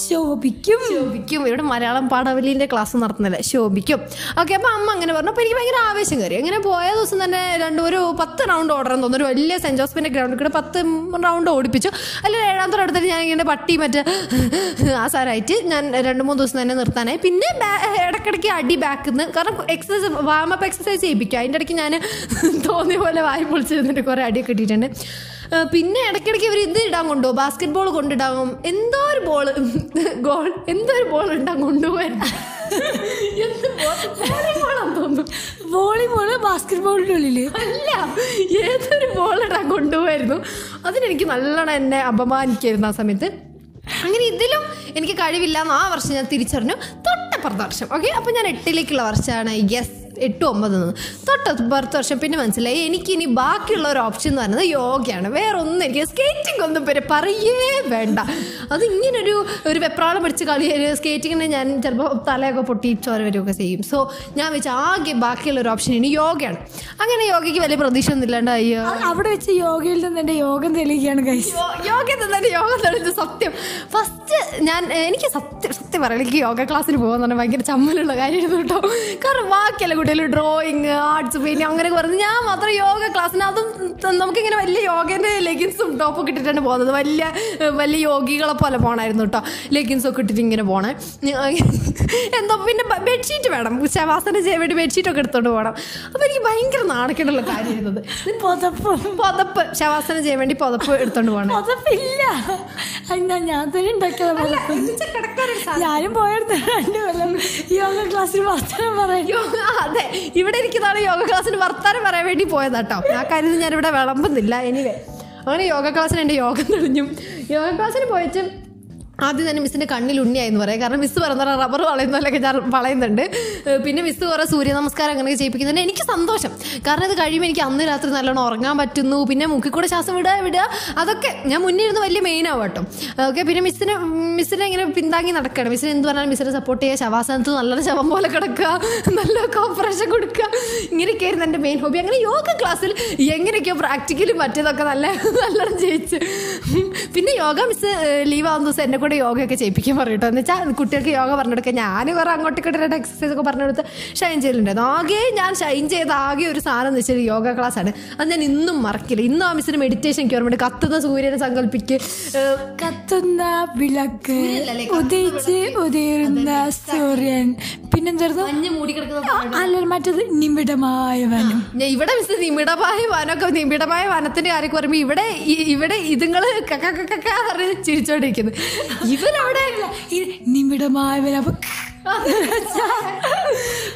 ശോഭിക്കും. ശോഭിക്കും. ഇവിടെ മലയാളം പാഠവലിന്റെ ക്ലാസ് നടത്തുന്നില്ല? ശോഭിക്കും. ഓക്കെ അപ്പൊ അമ്മ അങ്ങനെ പറഞ്ഞു. അപ്പൊ എനിക്ക് ഭയങ്കര ആവേശം കയറി. അങ്ങനെ പോയ ദിവസം തന്നെ രണ്ട് ഒരു പത്ത് റൗണ്ട് ഓടാൻ തോന്നുന്നു. ഒരു വലിയ സെന്റ് ജോസഫിന്റെ ഗ്രൗണ്ടിൽ കൂടെ പത്ത് റൗണ്ട് ഓടിപ്പിച്ചു. അതിൽ ഏഴാമത്തെ എടുത്തിട്ട് ഞാൻ ഇങ്ങനെ പട്ടി മറ്റേ ആ ഞാൻ രണ്ട് മൂന്ന് ദിവസം തന്നെ നിർത്താനായി. പിന്നെ ഇടയ്ക്കിടയ്ക്ക് അടി ബാക്കിൽ നിന്ന് കാരണം എക്സസൈസ് വാമപ്പ് എക്സസൈസ് ചെയ്യിപ്പിക്കും. അതിന്റെ ഇടയ്ക്ക് ഞാൻ തോന്നിയ പോലെ വായി പൊളിച്ച് നിന്നിട്ട് കുറേ അടി കിട്ടിയിട്ടുണ്ട്. പിന്നെ ഇടയ്ക്കിടയ്ക്ക് ഇവർ എന്ത് ഇടാൻ കൊണ്ടുപോകും? ബാസ്കറ്റ് ബോൾ കൊണ്ടിടാകും എന്തോ ഒരു ബോൾ ഗോൾ എന്തോ ഒരു ബോൾ ഇടാൻ കൊണ്ടുപോകാൻ. വോളിബോൾ ബാസ്കറ്റ് ബോളിന്റെ ഉള്ളിൽ. അല്ല ഏതൊരു ബോൾ ഇടാൻ കൊണ്ടുപോകായിരുന്നു അതിനെനിക്ക് നല്ലോണം എന്നെ അപമാനിക്കായിരുന്നു ആ സമയത്ത്. അങ്ങനെ ഇതിലും എനിക്ക് കഴിവില്ല എന്ന് ആ വർഷം ഞാൻ തിരിച്ചറിഞ്ഞു. തൊട്ടപ്പുറത്തെ വർഷം. ഓക്കെ അപ്പം ഞാൻ എട്ടിലേക്കുള്ള വർഷമാണ്. യെസ് എട്ട് ഒമ്പത് നിന്ന് പത്ത് വർഷം പിന്നെ മനസ്സിലായി. എനിക്കിനി ബാക്കിയുള്ള ഒരു ഓപ്ഷൻ എന്ന് പറയുന്നത് യോഗയാണ്. വേറെ ഒന്നും എനിക്ക് സ്കേറ്റിംഗ് ഒന്നും പേര് പറയേ വേണ്ട. അത് ഇങ്ങനൊരു ഒരു വെപ്രാളം പിടിച്ച് കളി സ്കേറ്റിങ്ങിനെ ഞാൻ ചിലപ്പോൾ തലയൊക്കെ പൊട്ടി ചോര വരികയൊക്കെ ചെയ്യും. സോ ഞാൻ വെച്ച് ആകെ ബാക്കിയുള്ള ഒരു ഓപ്ഷൻ ഇനി യോഗയാണ്. അങ്ങനെ യോഗയ്ക്ക് വലിയ പ്രതീക്ഷ ഒന്നും ഇല്ലാണ്ട് അയ്യോ. അവിടെ വെച്ച് യോഗയിൽ നിന്ന് എന്റെ യോഗം തെളിയിക്കുകയാണ് യോഗയിൽ നിന്ന് യോഗ തന്നെ യോഗ തെളിഞ്ഞ സത്യം. ഫസ്റ്റ് ഞാൻ എനിക്ക് സത്യം സത്യം പറയാം. എനിക്ക് യോഗ ക്ലാസ്സിൽ പോകാൻ പറഞ്ഞാൽ ഭയങ്കര ചമ്മലുള്ള കാര്യമായിരുന്നു കേട്ടോ. കാരണം ബാക്കിയല്ല കുട്ടികൾ ഡ്രോയിങ് ആർട്സ് പെയിന്റിങ് അങ്ങനെ പറഞ്ഞു ഞാൻ മാത്രം യോഗ ക്ലാസ്സിന് അതും നമുക്കിങ്ങനെ വലിയ യോഗേന്റെ ലെഗിൻസും ടോപ്പൊക്കെ ഇട്ടിട്ടാണ് പോകുന്നത്. വലിയ വലിയ യോഗികളെ പോലെ പോകണമായിരുന്നു കേട്ടോ ലെഗിൻസ് ഒക്കെ ഇട്ടിട്ട് ഇങ്ങനെ പോണേ. എന്തോ പിന്നെ ബെഡ്ഷീറ്റ് വേണം. ശവാസന ചെയ്യാൻ വേണ്ടി ബെഡ്ഷീറ്റ് ഒക്കെ എടുത്തോണ്ട് പോകണം അപ്പോൾ എനിക്ക് ഭയങ്കര നാണക്കേടുള്ള കാര്യമായിരുന്നത്. പുതപ്പ്. പുതപ്പ്. ശവാസനം ചെയ്യാൻ വേണ്ടി പുതപ്പ് എടുത്തോണ്ട് പോകണം പുതപ്പില്ല. ഞാൻ തന്നെ ഉണ്ടാക്കിയത് ഞാനും പോയിരുന്നു രണ്ട് കൊല്ലം യോഗ ക്ലാസ്സിൽ വർത്തമാനം പറയും. യോഗ അതെ ഇവിടെ ഇരിക്കുന്നതാണ് യോഗ ക്ലാസ്സിന് വർത്താനം പറയാൻ വേണ്ടി പോയതാട്ടോ. ആ കാര്യത്തിൽ ഞാനിവിടെ വിളമ്പുന്നില്ല. എനിവേ അങ്ങനെ യോഗ ക്ലാസ്സിന് എന്റെ യോഗം തെളിഞ്ഞു. യോഗ ക്ലാസ്സിന് പോയിട്ട് ആദ്യം തന്നെ മിസ്സിന്റെ കണ്ണിൽ ഉണ്ണിയായെന്ന് പറയാം. കാരണം മിസ് പറഞ്ഞ റബ്ബർ വളയുന്നതിലൊക്കെ ഞാൻ വളയുന്നുണ്ട്. പിന്നെ മിസ്സ് കുറേ സൂര്യ നമസ്കാരം അങ്ങനെയൊക്കെ ചെയ്യിപ്പിക്കുന്നുണ്ട്. എനിക്ക് സന്തോഷം. കാരണം ഇത് കഴിയുമ്പോൾ എനിക്ക് അന്ന് രാത്രി നല്ലോണം ഉറങ്ങാൻ പറ്റുന്നു. പിന്നെ മുക്കിൽ കൂടെ ശ്വാസം വിടുക വിടുക. അതൊക്കെ ഞാൻ ഇരുന്ന് വലിയ മെയിൻ കേട്ടോ. ഓക്കെ പിന്നെ മിസ്സിനെ മിസ്സിനെ ഇങ്ങനെ പിന്താങ്ങി നടക്കണം മിസ്സിനെ എന്ത് പറഞ്ഞാലും മിസ്സിനെ സപ്പോർട്ട് ചെയ്യുക ശവാസനത്ത് നല്ലൊരു ശവം പോലെ കിടക്കുക നല്ല കോപ്പറേഷൻ കൊടുക്കുക. ഇങ്ങനെയൊക്കെയായിരുന്നു എന്റെ മെയിൻ ഹോബി അങ്ങനെ യോഗ ക്ലാസ്സിൽ എങ്ങനെയൊക്കെയോ പ്രാക്ടിക്കലും മറ്റേതൊക്കെ നല്ല നല്ലോണം ജയിച്ച്. പിന്നെ യോഗ മിസ് ലീവ് ആവുന്ന ദിവസം എന്നെ കൂടെ യോഗയൊക്കെ ചെയ്യിപ്പിക്കാൻ പറയട്ടോ എന്ന് വെച്ചാൽ കുട്ടികൾക്ക് യോഗ പറഞ്ഞെടുക്കുക ഞാൻ വേറെ അങ്ങോട്ട് കിട്ടുന്ന എക്സസൈസ് ഒക്കെ പറഞ്ഞെടുത്ത് ഷൈൻ ചെയ്യലുണ്ടായിരുന്നു ആകെ ഞാൻ ഷൈൻ ചെയ്ത ആകെ ഒരു സാധനം എന്ന് വെച്ചാൽ യോഗ ക്ലാസ് ആണ്. അത് ഞാൻ ഇന്നും മറക്കില്ല. ഇന്നും ആ മിസ്സിന് മെഡിറ്റേഷൻ എനിക്ക് ഓർമ്മയുണ്ട്. കത്തുന്ന സൂര്യനെ സങ്കല്പിക്ക്. കത്തുന്ന വിളക്ക് ഉദയിച്ച് ഉദയുന്ന സൂര്യൻ പിന്നെന്തായിരുന്നു? അല്ല മറ്റത് നിമിടമായ വനം. ഇവിടെ മിസ് നിമിടമായ വനമൊക്കെ നിമിടമായ വനത്തിന്റെ കാര്യം പറയുമ്പോ ഇവിടെ ഇവിടെ ഇതുങ്ങൾ പറഞ്ഞ് ചിരിച്ചോണ്ടിരിക്കുന്നു. ഇവരവിടെ നിമിടമായ വനം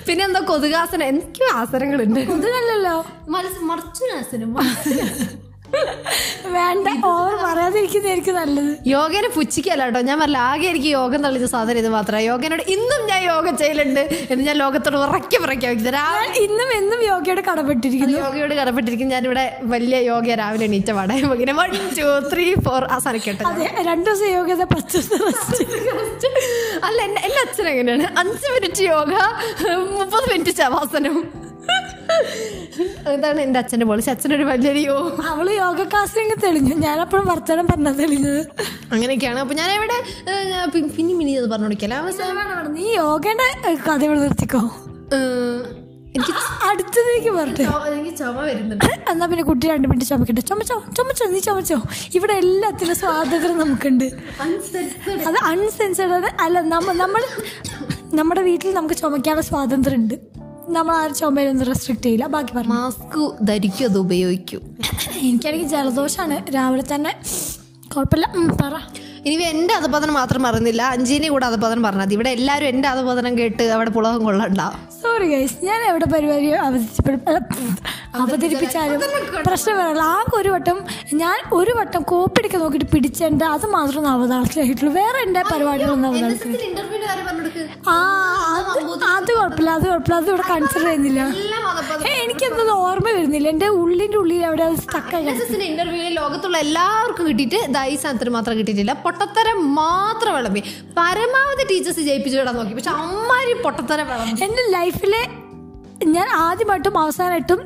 പിന്നെ എന്താ കൊതുകാസനം? എനിക്ക് ആസനങ്ങളുണ്ട്. കൊതുകല്ലല്ലോ. മനസ്സ് മറച്ചു മറച്ചുനാസനം വേണ്ട ഓവർ പറയാതിരിക്കുന്നതായിരിക്കും നല്ലത്. യോഗേനെ പുച്ഛിക്കല്ല കേട്ടോ ഞാൻ പറഞ്ഞ ആകെ എനിക്ക് യോഗം തള്ളിച്ച സാധനം ഇത് മാത്രമാണ് യോഗേനോട് ഇന്നും ഞാൻ യോഗ ചെയ്യലുണ്ട് എന്ന് ഞാൻ ലോകത്തോട് ഉറക്കി പ്രഖ്യാപിക്കുന്നത് രാവിലെ ഇന്നും എന്നും യോഗയോട് കടപ്പെട്ടിരിക്കുന്നു. യോഗയോട് കടപ്പെട്ടിരിക്കും ഞാനിവിടെ വലിയ യോഗ രാവിലെ എണീറ്റ പാടെ. ഇങ്ങനെ വൺ ടു ത്രീ ഫോർ അതെ രണ്ടു ദിവസം യോഗ പത്ത് അല്ല എന്റെ എന്റെ അച്ഛൻ എങ്ങനെയാണ്? അഞ്ച് മിനിറ്റ് യോഗ മുപ്പത് മിനിറ്റ് ശവാസനം. അതാണ് എന്റെ അച്ഛന്റെ പോളിസി അച്ഛനൊരു വലിയൊരു യോ അവൾ യോഗ ക്ലാസ്സിലെങ്കിൽ തെളിഞ്ഞു. ഞാനപ്പോഴും വർത്തമാനം പറഞ്ഞ തെളിഞ്ഞത്. അങ്ങനെയൊക്കെയാണ്. അപ്പൊ ഞാൻ ഇവിടെ പിന്നെ മിനി അത് പറഞ്ഞു കൊടുക്കല വേണ്ട, നീ യോഗയുടെ കഥ ഇവിടെ നിർത്തിക്കോ. എനിക്ക് അടുത്തതേക്ക് പറഞ്ഞു ചുമ- എനിക്ക് ചുമ വരുന്നുണ്ട്. എന്നാ പിന്നെ കുട്ടി രണ്ട് മിനിറ്റ് ചുമക്കട്ടെ. ചുമച്ചോ ചുമച്ചോ നീ ചുമച്ചോ. ഇവിടെ എല്ലാത്തിനും സ്വാതന്ത്ര്യം നമുക്കുണ്ട്. അത് അൺസെൻസേർഡ് അല്ല നമ്മൾ നമ്മുടെ വീട്ടിൽ നമുക്ക് ചുമക്കാനുള്ള സ്വാതന്ത്ര്യം ഉണ്ട് നമ്മൾ ആ ചുമയിലൊന്നും റെസ്ട്രിക്ട് ചെയ്യില്ല. ബാക്കി പറഞ്ഞു. മാസ്ക് ധരിക്കും അത് ഉപയോഗിക്കും. എനിക്കാണെങ്കിൽ ജലദോഷമാണ് രാവിലെ തന്നെ കുഴപ്പമില്ല. പറ. ഇനി എന്റെ അധപതനം മാത്രം പറഞ്ഞില്ല അഞ്ചിനെ കൂടെ അധപതനം പറഞ്ഞത് ഇവിടെ എല്ലാവരും എന്റെ അധപതനം കേട്ട് അവിടെ പുളകം കൊള്ളണ്ട. സോറി ഗൈസ് ഞാൻ എവിടെ പരിപാടി അവതരിപ്പിച്ചാലും പ്രശ്നമല്ല. ആകെ ഒരു വട്ടം ഞാൻ ഒരു വട്ടം കോപ്പിടിക്കാൻ നോക്കിയിട്ട് പിടിച്ചേണ്ട അത് മാത്രം ഒന്ന് അവതാളത്തിലായിട്ടുള്ളൂ. വേറെ എന്റെ പരിപാടികളൊന്നും അവതാളത്തിൽ ആ അത് കുഴപ്പമില്ല അത് കുഴപ്പമില്ല. അത് ഇവിടെ കൺസിഡർ ചെയ്യുന്നില്ല. എനിക്കെന്തത് ഓർമ്മ വരുന്നില്ല. എന്റെ ഉള്ളിന്റെ ഉള്ളിൽ അവിടെ അത് സ്റ്റക്കായി എൻഎസ്എസിന്റെ ഇന്റർവ്യൂവിൽ ലോകത്തുള്ള എല്ലാവർക്കും കിട്ടിയിട്ട് ദൈസാനത്തിന് മാത്രം കിട്ടിയിട്ടില്ല. പൊട്ടത്തരം മാത്രം വിളമ്പി. പരമാവധി ടീച്ചേഴ്സ് ജയിപ്പിച്ചു വിടാൻ നോക്കി. പക്ഷെ അമ്മാരി പൊട്ടത്തരം വിളമ്പി. എന്റെ ലൈഫിലെ ഞാൻ ആദ്യമായിട്ടും അവസാനമായിട്ടും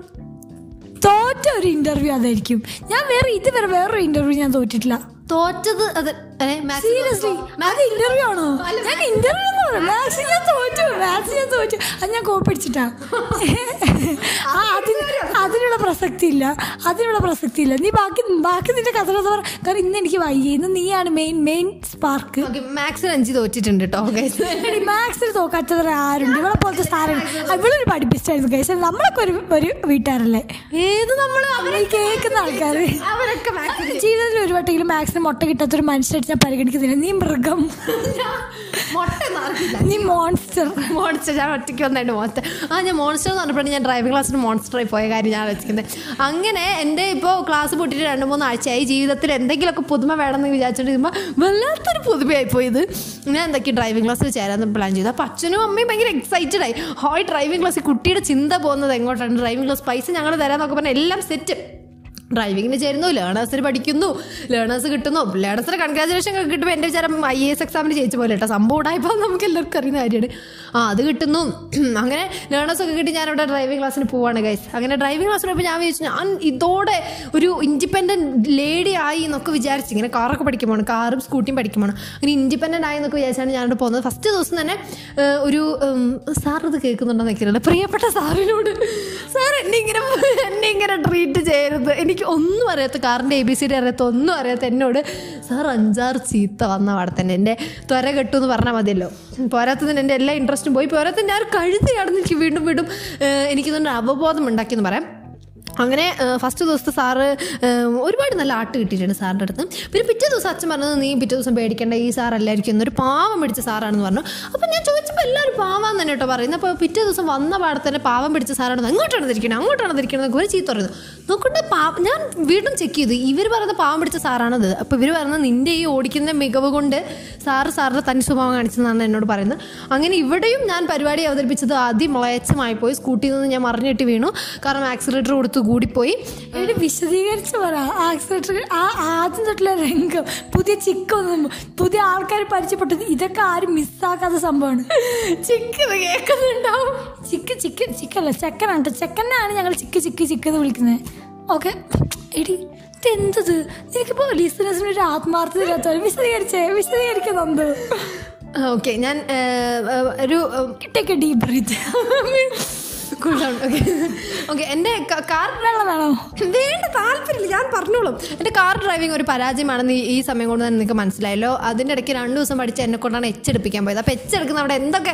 തോറ്റ ഒരു ഇന്റർവ്യൂ അതായിരിക്കും. ഞാൻ വേറെ ഇതുവരെ വേറൊരു ഇന്റർവ്യൂ ഞാൻ തോറ്റിട്ടില്ല. തോറ്റത് അത് സീരിയസ്ലി അത് ഇന്റർവ്യൂ ആണോ? ഞാൻ ഇന്റർവ്യൂ മാത്സ് ഞാൻ തോറ്റു. മാത്സ് ഞാൻ തോറ്റു. അത് ഞാൻ കോപ്പി അടിച്ചിട്ടാ. ആ അതിന് അതിനുള്ള പ്രസക്തി ഇല്ല. അതിനുള്ള പ്രസക്തി ഇല്ല. നീ ബാക്കി ബാക്കി നിന്റെ കഥ കഥ പറ. കാരണം ഇന്ന് എനിക്ക് വയ്യ. ഇന്ന് നീയാണ് മെയിൻ മെയിൻ സ്പാർക്ക് മാത്സിന് അഞ്ച് തോറ്റിട്ടുണ്ട് കേട്ടോ ഗൈസ് മാത്സിൽ തോക്കാത്തവർ ആരുണ്ട്? ഇവളെ പോലത്തെ സ്ഥാനം ഇവളൊരു പഠിപ്പിച്ചായിരുന്നു കേസ് നമ്മളൊക്കെ ഒരു ഒരു വീട്ടുകാരല്ലേ? ഏത് നമ്മൾ അവരെ കേൾക്കുന്ന ആൾക്കാർ അവരൊക്കെ ജീവിതത്തിൽ ഒരു വട്ടെങ്കിലും മാത്സിന് മുട്ട കിട്ടാത്തൊരു മനുഷ്യരായിട്ട് ഞാൻ പരിഗണിക്കുന്നില്ല. നീ മൃഗം. മൊട്ട നീ മോൺസ്റ്റർ മോൺസ്റ്റർ ഞാൻ ഒറ്റയ്ക്ക് വന്നായിട്ട് മോൺസ്റ്റർ ആ ഞാൻ മോൺസ്റ്റർ എന്ന് പറഞ്ഞപ്പോഴാണ് ഞാൻ ഡ്രൈവിംഗ് ക്ലാസ്സിന് മോൺസ്റ്ററായി പോയ കാര്യം ഞാൻ വെച്ചിരിക്കുന്നത് അങ്ങനെ എന്റെ ഇപ്പോൾ ക്ലാസ് പൊട്ടിയിട്ട് രണ്ട് മൂന്ന് ആഴ്ചയായി. ജീവിതത്തിൽ എന്തെങ്കിലുമൊക്കെ പുതുമ വേണമെന്ന് വിചാരിച്ചിട്ട് വല്ലാത്തൊരു പുതുമയായി പോയത്. ഞാൻ എന്തൊക്കെ ഡ്രൈവിംഗ് ക്ലാസ്സിൽ ചേരാൻ പ്ലാൻ ചെയ്തു. അപ്പോൾ അച്ഛനും അമ്മയും ഭയങ്കര എക്സൈറ്റഡ് ആയി. ഹോയ് ഡ്രൈവിംഗ് ക്ലാസ്സിൽ കുട്ടിയുടെ ചിന്ത പോകുന്നത് എങ്ങോട്ടാണ്? ഡ്രൈവിംഗ് ക്ലാസ് പൈസ ഞങ്ങൾ തരാമെന്നൊക്കെ പറഞ്ഞാൽ എല്ലാം സെറ്റ് ഡ്രൈവിങ്ങിന് ചേരുന്നു ലേണേഴ്സിന് പഠിക്കുന്നു ലേണേഴ്സ് കിട്ടുന്നു. ലേണേഴ്സിന് കൺഗ്രാജുലേഷൻ കിട്ടുമ്പോൾ എന്റെ വിചാരം ഐ എ എസ് എക്സാമിന് ജയിച്ച പോലെ കേട്ടോ. സംഭവം ഉണ്ടായപ്പോൾ നമുക്ക് എല്ലാവർക്കും അറിയുന്ന കാര്യമാണ്. ആ അത് കിട്ടുന്നു. അങ്ങനെ ലേണേഴ്സ് ഒക്കെ കിട്ടി ഞാനിവിടെ ഡ്രൈവിംഗ് ക്ലാസ്സിന് പോവാണ് ഗൈസ് അങ്ങനെ ഡ്രൈവിംഗ് ക്ലാസ്സിന് പോയപ്പോൾ ഞാൻ വിചാരിച്ചു ഞാൻ ഇതോടെ ഒരു ഇൻഡിപെൻഡന്റ് ലേഡി ആയി എന്നൊക്കെ വിചാരിച്ചു. ഇങ്ങനെ കാറൊക്കെ പഠിക്കുമ്പോൾ കാറും സ്കൂട്ടിയും പഠിക്കുമ്പോൾ അങ്ങനെ ഇൻഡിപെൻഡന്റ് ആയി എന്നൊക്കെ വിചാരിച്ചാണ് ഞാനിവിടെ പോകുന്നത്. ഫസ്റ്റ് ദിവസം തന്നെ ഒരു സാർ ഇത് കേൾക്കുന്നുണ്ടോ നിൽക്കുന്നുണ്ട് പ്രിയപ്പെട്ട സാറിനോട് സാർ എന്നെ ഇങ്ങനെ എന്നെ ഇങ്ങനെ ട്രീറ്റ് ചെയ്യരുത്. എനിക്ക് ഒന്നും അറിയാത്ത കാറിന്റെ എ ബി സി ഡി അറിയാത്ത ഒന്നും അറിയാത്ത എന്നോട് സാർ അഞ്ചാറ് ചീത്ത വന്ന അവിടെ തന്നെ എന്റെ ത്വര കെട്ടു എന്ന് പറഞ്ഞാൽ മതിയല്ലോ. പോരാത്തതിന് എന്റെ എല്ലാ ഇൻട്രസ്റ്റും പോയി. പോരാത്തതിന് ഞാൻ കഴുതി നടന്ന് എനിക്ക് വീണ്ടും വീണ്ടും എനിക്ക് എനിക്കിതൊരു അവബോധം ഉണ്ടാക്കിയെന്ന് പറയാം. അങ്ങനെ ഫസ്റ്റ് ദിവസത്തെ സാറ് ഒരുപാട് നല്ല ആട്ട് കിട്ടിയിട്ടുണ്ട് സാറിന്റെ അടുത്ത്. പിന്നെ പിറ്റേ ദിവസം അച്ഛൻ പറഞ്ഞത് നീ പിറ്റേ ദിവസം പേടിക്കേണ്ട ഈ സാറല്ലായിരിക്കും എന്നൊരു പാവം പിടിച്ച സാറാണെന്ന് പറഞ്ഞു. അപ്പം ഞാൻ ചോദിച്ചപ്പോൾ എല്ലാവരും പാവാന്ന് തന്നെ കേട്ടോ പറയുന്നത്. അപ്പോൾ പിറ്റേ ദിവസം വന്ന പാടെ തന്നെ പാവം പിടിച്ച സാറാണ് അങ്ങോട്ടാണ് തിരിക്കണത് അങ്ങോട്ടാണ് തിരിക്കണത് എന്നൊക്കെ ഒരു ചീത്ത പറയുന്നത് നോക്കട്ടെ പാ ഞാൻ വീണ്ടും ചെക്ക് ചെയ്തു. ഇവർ പറയുന്ന പാവം പിടിച്ച സാറാണത്. അപ്പോൾ ഇവർ പറയുന്നത് നിന്റെ ഈ ഓടിക്കുന്ന മികവ് കൊണ്ട് സാറ് സാറിന്റെ തനി സ്വഭാവം കാണിച്ചതെന്നാണ് എന്നോട് പറയുന്നത്. അങ്ങനെ ഇവിടെയും ഞാൻ പരിപാടി അവതരിപ്പിച്ചത് ആദ്യം അതിമളയച്ചമായി പോയി സ്കൂട്ടിയിൽ നിന്ന് ഞാൻ മറിഞ്ഞിട്ട് വീണു. കാരണം ആക്സിലേറ്റർ കൊടുത്ത് കൂടിപ്പോയി. ഇവർ വിശദീകരിച്ച് പറ. ആക്സിലേറ്റർ ആ ആദ്യം തൊട്ടുള്ള രംഗം പുതിയ ചിക്കൊന്നും പുതിയ ആൾക്കാർ പരിചയപ്പെട്ടത് ഇതൊക്കെ ആരും മിസ്സാക്കാത്ത സംഭവമാണ്. ചിക്ക് കേൾക്കുന്നുണ്ടാവും. ചിക്ക് ചിക്ക് ചിക്കല്ല ചെക്കനാണ് കേട്ടോ ചെക്കനാണ് ഞങ്ങൾ ചിക്ക് ചിക്ക് ചിക്ക് എന്ന് വിളിക്കുന്നത് ഓക്കെ. എടി ഇതെന്തത്? എനിക്കിപ്പോ ലിസണേഴ്സിന് ഒരു ആത്മാർത്ഥത ഇല്ലാത്ത വിശദീകരിച്ചേ? വിശദീകരിക്കുന്നുണ്ട് ഓക്കെ. ഞാൻ ഒരു ടേക്ക് എ ഡീപ് ബ്രീത്ത് എന്റെ കാർ വെള്ളം വേണോ വേണ്ട താല്പര്യമില്ല. ഞാൻ പറഞ്ഞോളും. എന്റെ കാർ ഡ്രൈവിംഗ് ഒരു പരാജയമാണെന്ന് ഈ- സമയം കൊണ്ട് തന്നെ നിങ്ങൾക്ക് മനസ്സിലായല്ലോ. അതിന്റെ ഇടയ്ക്ക് രണ്ട് ദിവസം പഠിച്ച് എന്നെ കൊണ്ടാണ് എച്ചെടുപ്പിക്കാൻ പോയത്. അപ്പോൾ എച്ചെടുക്കുന്ന അവിടെ എന്തൊക്കെ